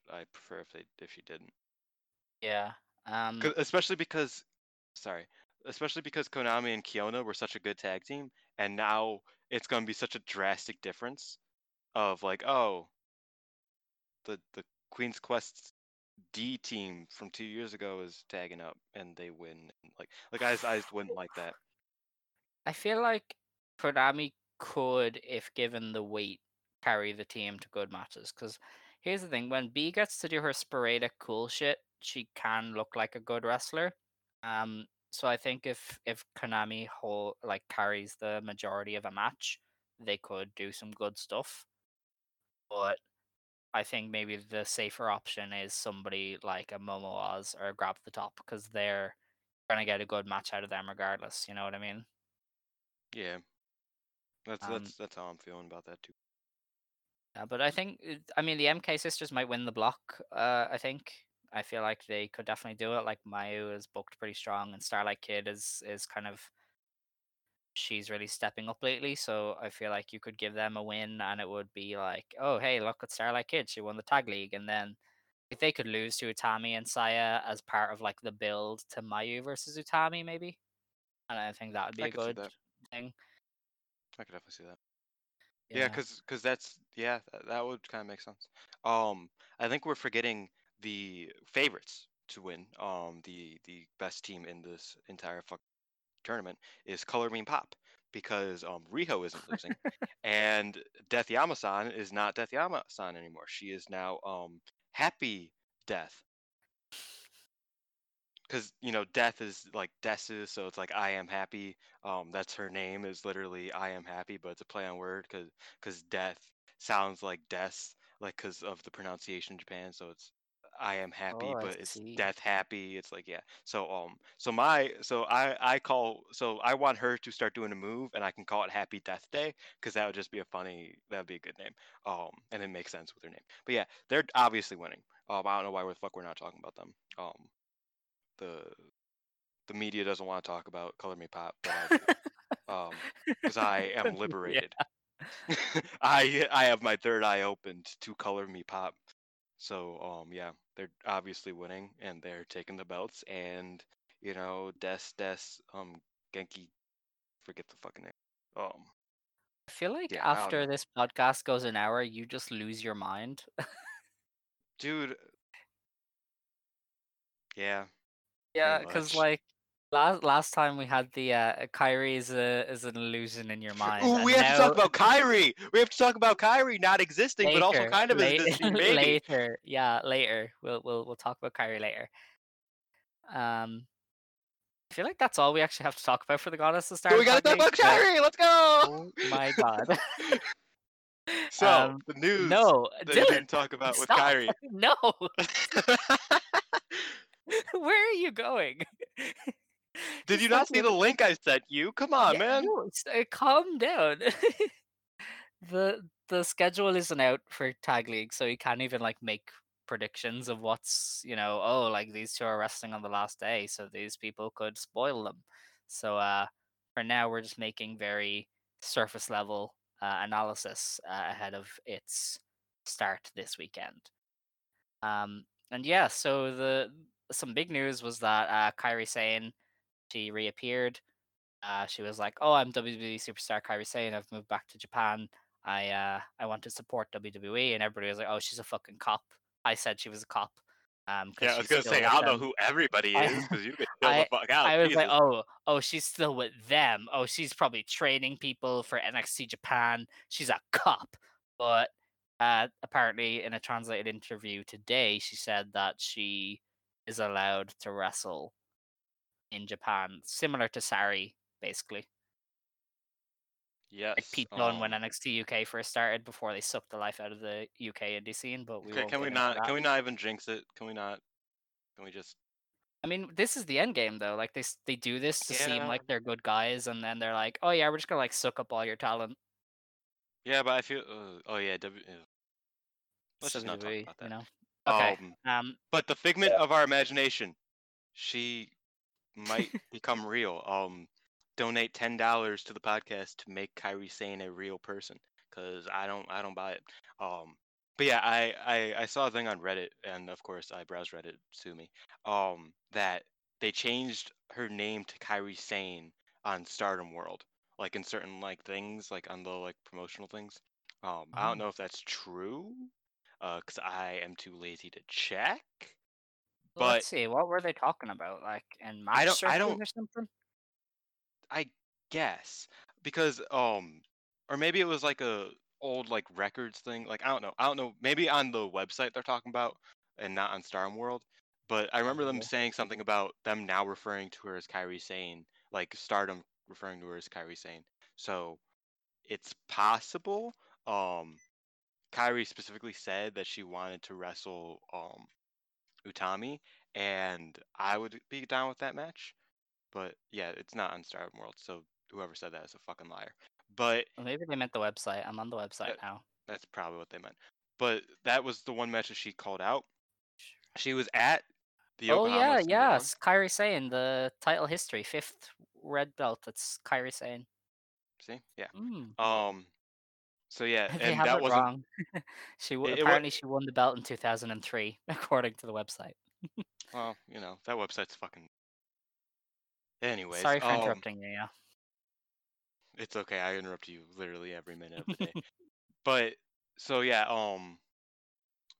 I prefer if they if she didn't. Yeah. Um, especially because sorry especially because konami and kiona were such a good tag team and now it's going to be such a drastic difference of like oh the the queen's quest d team from two years ago is tagging up and they win like like i just, I just wouldn't like that I feel like Konami could, if given the weight, carry the team to good matches. Because here's the thing: when Bea gets to do her sporadic cool shit, she can look like a good wrestler. Um, so I think if if Konami whole like carries the majority of a match, they could do some good stuff. But I think maybe the safer option is somebody like a Momo Oz or Grab the Top because they're gonna get a good match out of them regardless. You know what I mean? yeah that's Um, that's that's how i'm feeling about that too Yeah, but I think I mean the MK sisters might win the block. Uh, I think I feel like they could definitely do it. Like Mayu is booked pretty strong, and Starlight Kid is is kind of she's really stepping up lately. So I feel like you could give them a win, and it would be like, oh hey, look at Starlight Kid, she won the tag league, and then if they could lose to Utami and Saya as part of like the build to Mayu versus Utami, maybe, and I think that would be I a good thing. i could definitely see that Yeah, Yeah. because that's yeah, tha- that would kind of make sense. Um, I think we're forgetting the favorites to win. Um, the the best team in this entire fuck tournament is Color Me Pop because um Riho isn't losing, and Death Yama-san is not Death Yama-san anymore. She is now um Happy Death. Because you know, death is like Desu, so it's like I am happy. Um, that's her name is literally I am happy, but it's a play on word because because death sounds like death, like because of the pronunciation in Japan. So it's I am happy, Oh, but it's death happy. It's like yeah. So um, so my so I I call so I want her to start doing a move, and I can call it Happy Death Day because that would just be a funny that would be a good name. Um, and it makes sense with her name. But yeah, they're obviously winning. Um, I don't know why the fuck we're not talking about them. Um, the the media doesn't want to talk about Color Me Pop, but I do. um, because I am liberated. I I have my third eye opened to Color Me Pop. So um yeah, they're obviously winning and they're taking the belts and you know Des Des um Genki, forget the fucking name. Um I feel like Yeah, after this podcast goes an hour, you just lose your mind. dude. Yeah. yeah, because like last last time we had the uh, Kairi is a is an illusion in your mind. Ooh, and we have to talk about Kairi. We have to talk about Kairi not existing, but also kind of la- existing, maybe. later. Yeah, later. We'll we'll we'll talk about Kairi later. Um, I feel like that's all we actually have to talk about for the goddess to start. So we gotta talk about Kairi. Let's go. Oh my god. So Um, the news no, that Dylan, didn't talk about with stop. Kairi. No, where are you going? Did you not see the link I sent you? Come on, Yeah, man. no, uh, calm down. the the schedule isn't out for tag league, so you can't even like make predictions of what's you know. Oh, like these two are wrestling on the last day, so these people could spoil them. So uh, for now, we're just making very surface level uh, analysis uh, ahead of its start this weekend. Um, and yeah, so the some big news was that uh, Kairi Sane she reappeared. Uh, she was like, "Oh, I'm WWE superstar Kairi Sane. I've moved back to Japan. I uh, I want to support WWE." And everybody was like, "Oh, she's a fucking cop." I said she was a cop. Um, Yeah, I was gonna say I don't know who everybody is because you can chill the fuck out. I was like, "Oh, oh, she's still with them. Oh, she's probably training people for NXT Japan. She's a cop." But uh, apparently, in a translated interview today, she said that she is allowed to wrestle in Japan, similar to Sareee, basically. yes. Like Pete Dunne when um, NXT UK first started before they sucked the life out of the UK indie scene. But we okay, can we not? Can we not even jinx it? Can we not? Can we just? I mean, this is the end game though. Like they they do this to seem like they're good guys, and then they're like, "Oh yeah, we're just gonna like suck up all your talent." Yeah, but I feel. Uh, oh yeah. W, uh, let's just not talk about You that. know. Okay. Um, Um. but the figment of our imagination. She might become real. Um, donate ten dollars to the podcast to make Kairi Sane a real person, cause I don't I don't buy it. Um, but yeah, I, I I saw a thing on Reddit, and of course I browse Reddit, sue me. Um, that they changed her name to Kairi Sane on Stardom World, like in certain like things, like on the like promotional things. Um, I don't Oh. know if that's true, uh, cause I am too lazy to check. But Let's see. What were they talking about? Like in I don't- I don't- or something? I guess because um or maybe it was like a old like records thing. Like I don't know. I don't know. Maybe on the website they're talking about and not on Star World. But I remember them Okay. saying something about them now referring to her as Kairi Sane, like Stardom referring to her as Kairi Sane. So it's possible. Um Kairi specifically said that she wanted to wrestle um Utami and I would be down with that match. But yeah, it's not on Stardom World, so whoever said that is a fucking liar. But Well, maybe they meant the website. I'm on the website Uh, now. that's probably what they meant. But that was the one match that she called out. She was at the Oh Yokohama yeah, Cinderella. yes. Kairi Sane, the title history, fifth red belt. That's Kairi Sane. See, yeah. Mm. Um. So yeah, they and that it wasn't. wrong. she it apparently she won the belt in 2003, according to the website. Well, you know that website's fucking. Anyways, Sorry for um, interrupting you. Yeah. It's okay. I interrupt you literally every minute of the day. but so yeah, um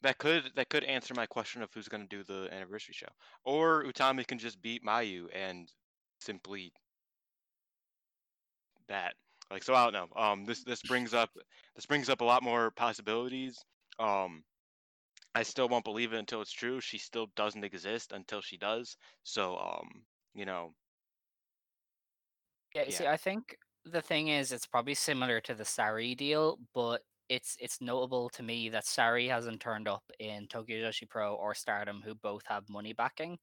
that could that could answer my question of who's going to do the anniversary show. Or Utami can just beat Mayu and simply that. Like so I don't know. Um this this brings up this brings up a lot more possibilities. Um I still won't believe it until it's true. She still doesn't exist until she does. So um, you know, Yeah, you see, I think the thing is, it's probably similar to the Sareee deal, but it's it's notable to me that Sareee hasn't turned up in Tokyo Joshi Pro or Stardom, who both have money backing,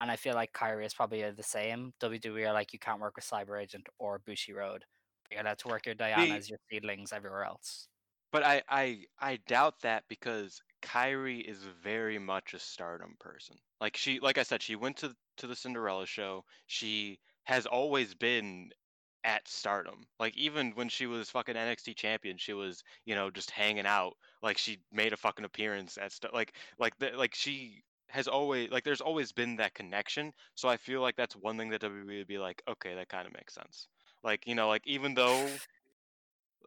and I feel like Kairi is probably the same. WWE are like, you can't work with Cyber Agent or Bushiroad, you're allowed to work your Dianas, your Seadlinnngs, everywhere else. But I, I I doubt that because Kairi is very much a stardom person. Like she like I said, she went to to the Cinderella show. She has always been at stardom. Like even when she was fucking NXT champion, she was, you know, just hanging out. Like she made a fucking appearance at st- like like the, like she has always like there's always been that connection. So I feel like that's one thing that WWE would be like, okay, that kind of makes sense. Like, you know, like even though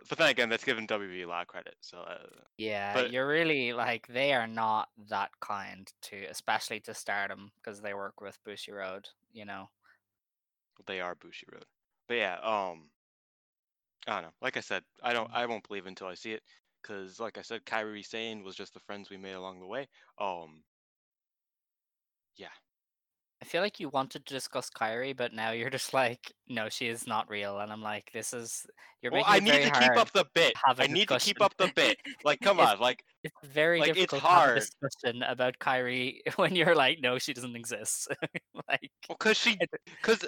but then again, that's giving WWE a lot of credit. So uh, Yeah, But- you're really like they are not that kind to, especially to Stardom, because they work with Bushiroad. You know. they are Bushiroad. But yeah, um, I don't know. Like I said, I don't, I won't believe until I see it, because like I said, Kairi Sane was just the friends we made along the way. Um, I feel like you wanted to discuss Kairi, but now you're just like, no, she is not real, and I'm like, this is you're well, making I it need to keep up the bit. I I need to keep up the bit. Like, come on, like, It's very Like, it's difficult to have a hard. discussion about Kairi when you're like, no, she doesn't exist. like, well, cause she, cause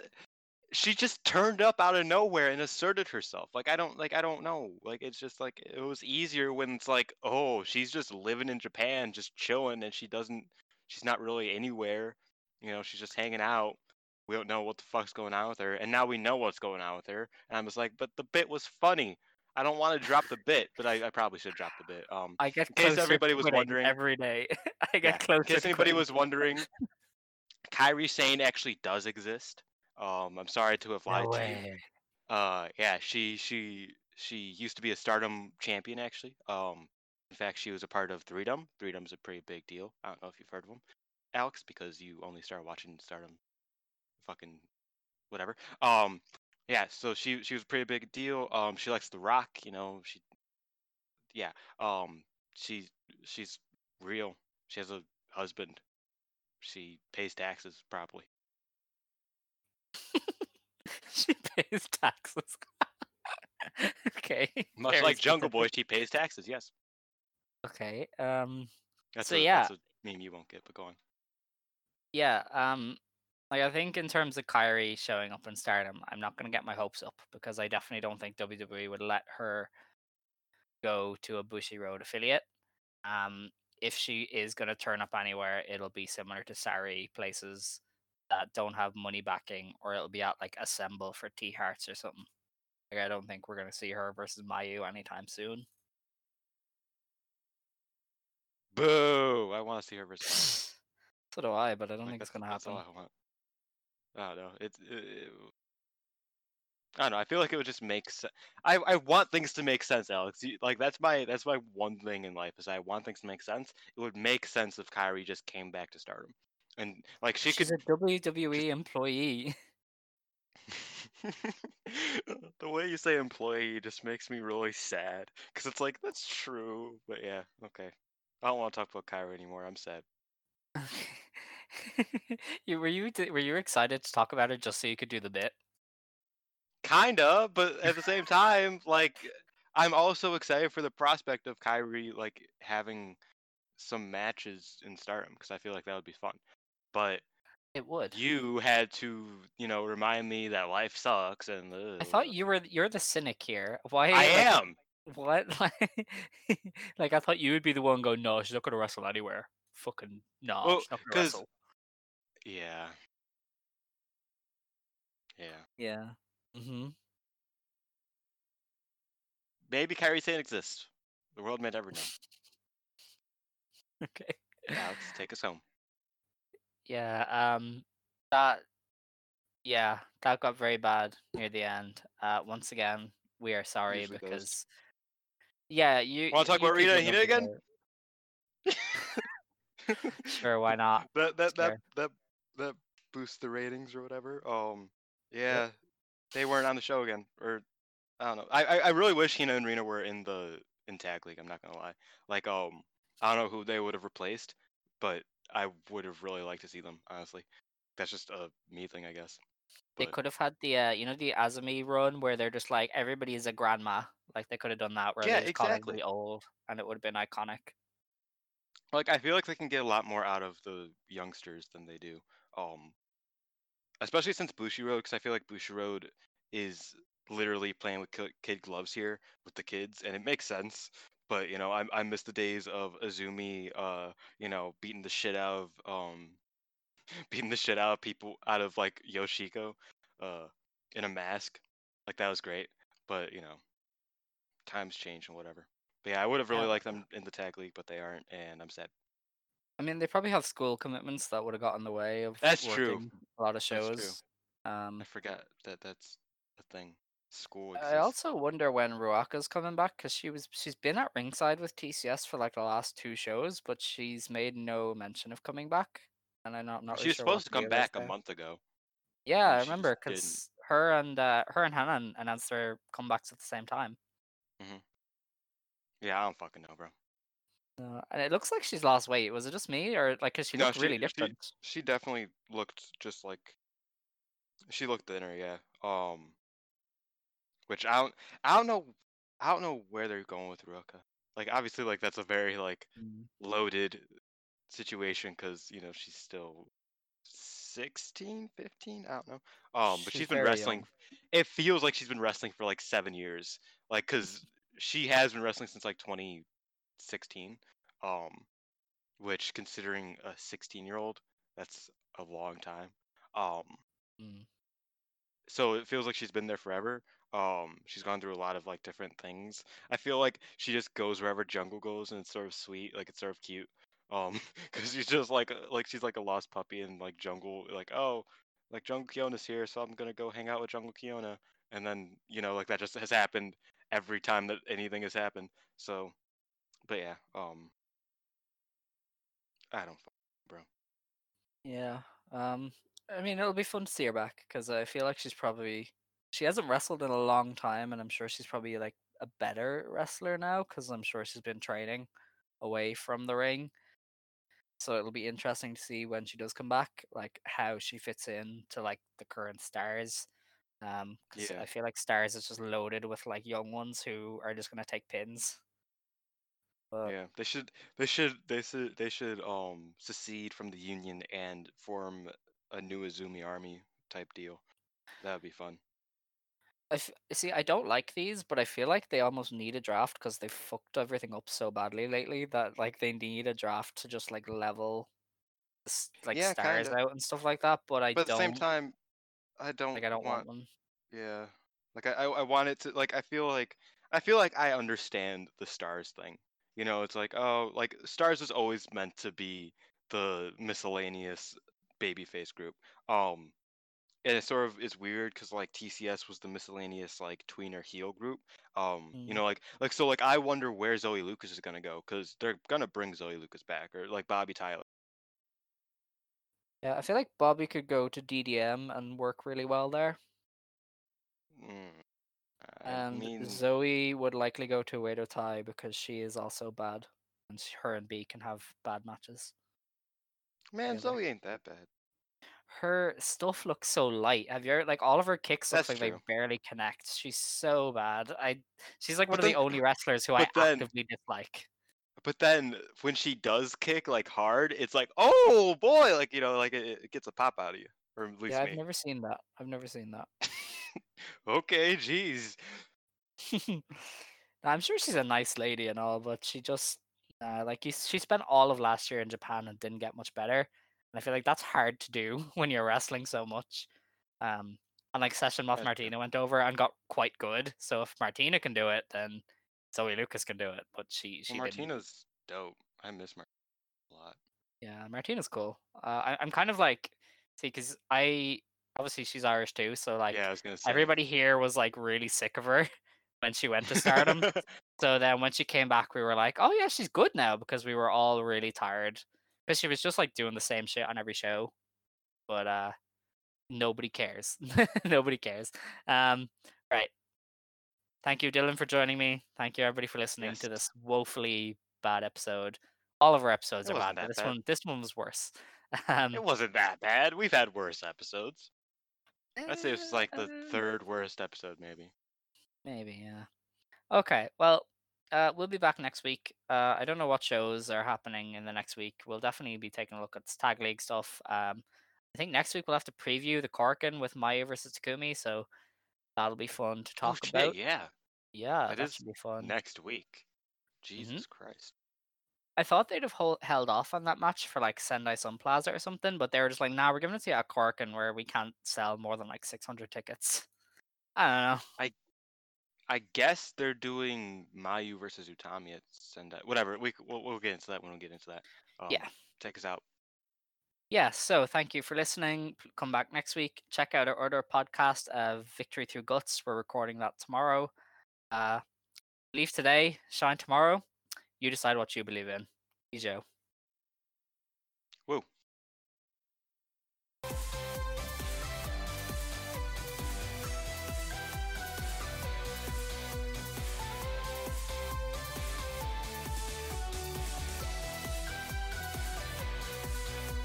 she just turned up out of nowhere and asserted herself. Like, I don't, like, I don't know. Like, it's just like it was easier when it's like, oh, she's just living in Japan, just chilling, and she doesn't, she's not really anywhere. You know, she's just hanging out. We don't know what the fuck's going on with her, and now we know what's going on with her. And I was like, but the bit was funny. I don't want to drop the bit, but I, I probably should drop the bit. Um, I get In case everybody was wondering- every day. I Yeah, get closer. in case anybody quitting. was wondering, Kairi Sane actually does exist. Um, I'm sorry to have lied no to you. Uh, yeah, she she she used to be a Stardom champion actually. Um, in fact, she was a part of Threedom. Threedom's a pretty big deal. I don't know if you've heard of them, Alex, because you only started watching Stardom, fucking whatever. Um, yeah, so she she was a pretty big deal. Um, she likes The Rock, you know. She, yeah. Um, she she's real. She has a husband. She pays taxes probably. she pays taxes. okay. Much like Jungle Boy, she pays taxes. Yes. Okay. Um. That's So, a, yeah. that's a meme you won't get, but go on. Yeah. Um. Like I think in terms of Kairi showing up in Stardom, I'm not going to get my hopes up because I definitely don't think WWE would let her go to a Bushiroad affiliate. Um. If she is going to turn up anywhere, it'll be similar to Sareee places that don't have money backing, or it'll be at like Assemble for T Hearts or something. Like I don't think we're gonna see her versus Mayu anytime soon. Boo! I want to see her versus. so do I, but I don't Like, think it's gonna happen. I want. I don't know. It's. It, it- I don't know. I feel like it would just make sense. I I want things to make sense, Alex. You, like that's my that's my one thing in life is I want things to make sense. It would make sense if Kairi just came back to Stardom, and like she She's could. a WWE employee. the way you say employee just makes me really sad because it's like that's true, but yeah, okay. I don't want to talk about Kairi anymore. I'm sad. You were you were you excited to talk about it just so you could do the bit? Kinda, but at the same time, like I'm also excited for the prospect of Kairi like having some matches in Stardom because I feel like that would be fun. But It would. you had to, you know, remind me that life sucks and. I thought you were you're the cynic here. Why? I am. What? Like, like I thought you would be the one going. No, she's not gonna wrestle anywhere. Fucking no, Well, she's not gonna 'cause- wrestle. Yeah. Yeah. Yeah. Mm-hmm. Maybe Kairi Sane exists. The world may never know. Okay. Alex, take us home. Yeah. Um. That. Yeah, that got very bad near the end. Uh. Once again, we are sorry Usually because. Yeah, you. Wanna talk you about Rita Hina again? Sure, why not? that that Sure. that that boosts the ratings or whatever. Um, yeah, they weren't on the show again, or I don't know. I I, I really wish Hina and Rina were in the in tag league. I'm not gonna lie. Like um, I don't know who they would have replaced, but I would have really liked to see them. Honestly, that's just a me thing, I guess. They could have had the uh, you know the Azumi run where they're just like everybody is a grandma. Like they could have done that where Yeah, they just call exactly. old, and it would have been iconic. like I feel like they can get a lot more out of the youngsters than they do. Um, especially since Bushiroad, because I feel like Bushiroad is literally playing with kid gloves here with the kids, and it makes sense. But you know, I I miss the days of Azumi, uh, you know, beating the shit out of um, beating the shit out of people out of like Yoshiko, uh, in a mask. Like that was great. But you know, times change and whatever. But yeah, I would have really liked them in the tag league, but they aren't, and I'm sad. I mean, they probably have school commitments that would have got in the way of That's true. a lot of shows. Um, I forgot that that's a thing. School I also wonder when Ruaka's coming back because she was she's been at ringside with TCS for like the last two shows, but she's made no mention of coming back. And I'm not not she really was sure supposed to come back a month ago. Yeah, I and she just remember because her and uh, her and Hanan announced their comebacks at the same time. Yeah, I don't fucking know, bro. Uh, and it looks like she's lost weight. Was it just me, or like, cause she No, looked really she- different? She definitely looked just like she looked thinner, yeah. Um, which I don't, I don't know, I don't know where they're going with Ruaka. Like, obviously, like that's a very like Mm. loaded situation because you know she's still 16 15 i don't know um but She's she's been wrestling young. it feels like she's been wrestling for like seven years like because she has been wrestling since like 2016 um which considering a 16 year old that's a long time um Mm. so it feels like she's been there forever. Um, she's gone through a lot of like different things. I feel like she just goes wherever Jungle goes, and it's sort of sweet, like it's sort of cute. Um, because she's just like like she's like a lost puppy, and like Jungle, like oh, like Jungle Kyona's here, so I'm gonna go hang out with Jungle Kyona, and then you know like that just has happened every time that anything has happened. So, but yeah, um, I don't, bro. Yeah. Um. I mean, it'll be fun to see her back because I feel like she's probably she hasn't wrestled in a long time, and I'm sure she's probably like a better wrestler now because I'm sure she's been training away from the ring. So it'll be interesting to see when she does come back, like how she fits in to like the current stars. Um, 'cause Yeah. I feel like stars is just loaded with like young ones who are just gonna take pins. Yeah, they should they should they should they should um secede from the union and form a new Azumi army type deal. That would be fun. I f- see. I don't like these, but I feel like they almost need a draft because they fucked everything up so badly lately that like they need a draft to just like level like Yeah, stars kinda. out and stuff like that. But I But at the don't same time, I don't. like I don't want want. one. Yeah, like I, I, I want it to. Like I feel like I feel like I understand the stars thing. You know, it's like oh, like stars was always meant to be the miscellaneous babyface group. Um, and it sort of is weird because like TCS was the miscellaneous like tweener heel group. Um, you Mm. know, like like so like I wonder where Zoe Lucas is gonna go because they're gonna bring Zoe Lucas back or like Bobby Tyler. Yeah, I feel like Bobby could go to DDM and work really well there. Mm, I And mean, Zoe would likely go to Oedo Tai because she is also bad. And her and Bea can have bad matches. man. Zoe ain't that bad. Her stuff looks so light. Have you ever like all of her kicks look like they barely connect? She's so bad. I she's like one But of the only wrestlers who I then- actively dislike. But then when she does kick like hard, it's like, oh boy, like you know, like it, it gets a pop out of you, or at least Yeah, I've me. never seen that. I've never seen that. okay, jeez. I'm sure she's a nice lady and all, but she just uh, like she spent all of last year in Japan and didn't get much better. And I feel like that's hard to do when you're wrestling so much. Um, and like Session Moth Martina went over and got quite good. So if Martina can do it, then Zoe Lucas can do it. But she she Well, didn't. Martina's dope. I miss Martina a lot. Yeah, Martina's cool. Uh, I, I'm kind of like see because I obviously she's Irish too, so like yeah, I was gonna say. everybody here was like really sick of her when she went to Stardom. So then when she came back, we were like, oh yeah, she's good now because we were all really tired because she was just like doing the same shit on every show. But uh, nobody cares. nobody cares. Um, right. Thank you, Dylan, for joining me. Thank you, everybody, for listening to this woefully bad episode. All of our episodes It are bad, but this bad. one, this one was worse. Um, it wasn't that bad. We've had worse episodes. I'd say it's like the uh, third worst episode, maybe. Maybe, yeah. Okay, well, uh, we'll be back next week. Uh, I don't know what shows are happening in the next week. We'll definitely be taking a look at tag league stuff. Um, I think next week we'll have to preview the Korakuen with Mayu versus Takumi, so that'll be fun to talk oh, shit, about. yeah. Yeah, that that is should be fun. Next week. Jesus Christ. I thought they'd have hol- held off on that match for like Sendai Sun Plaza or something, but they were just like, "Nah, we're giving it to you at Korakuen, where we can't sell more than like 600 tickets." I don't know. I I guess they're doing Mayu versus Utami at Sendai. Whatever. We we'll, we'll get into that when we get into that. Um, Yeah. Take us out. yeah, so thank you for listening. Come back next week. Check out our other podcast, uh, Victory Through Guts. We're recording that tomorrow. Uh, leave today, shine tomorrow. You decide what you believe in. Joe. Woo.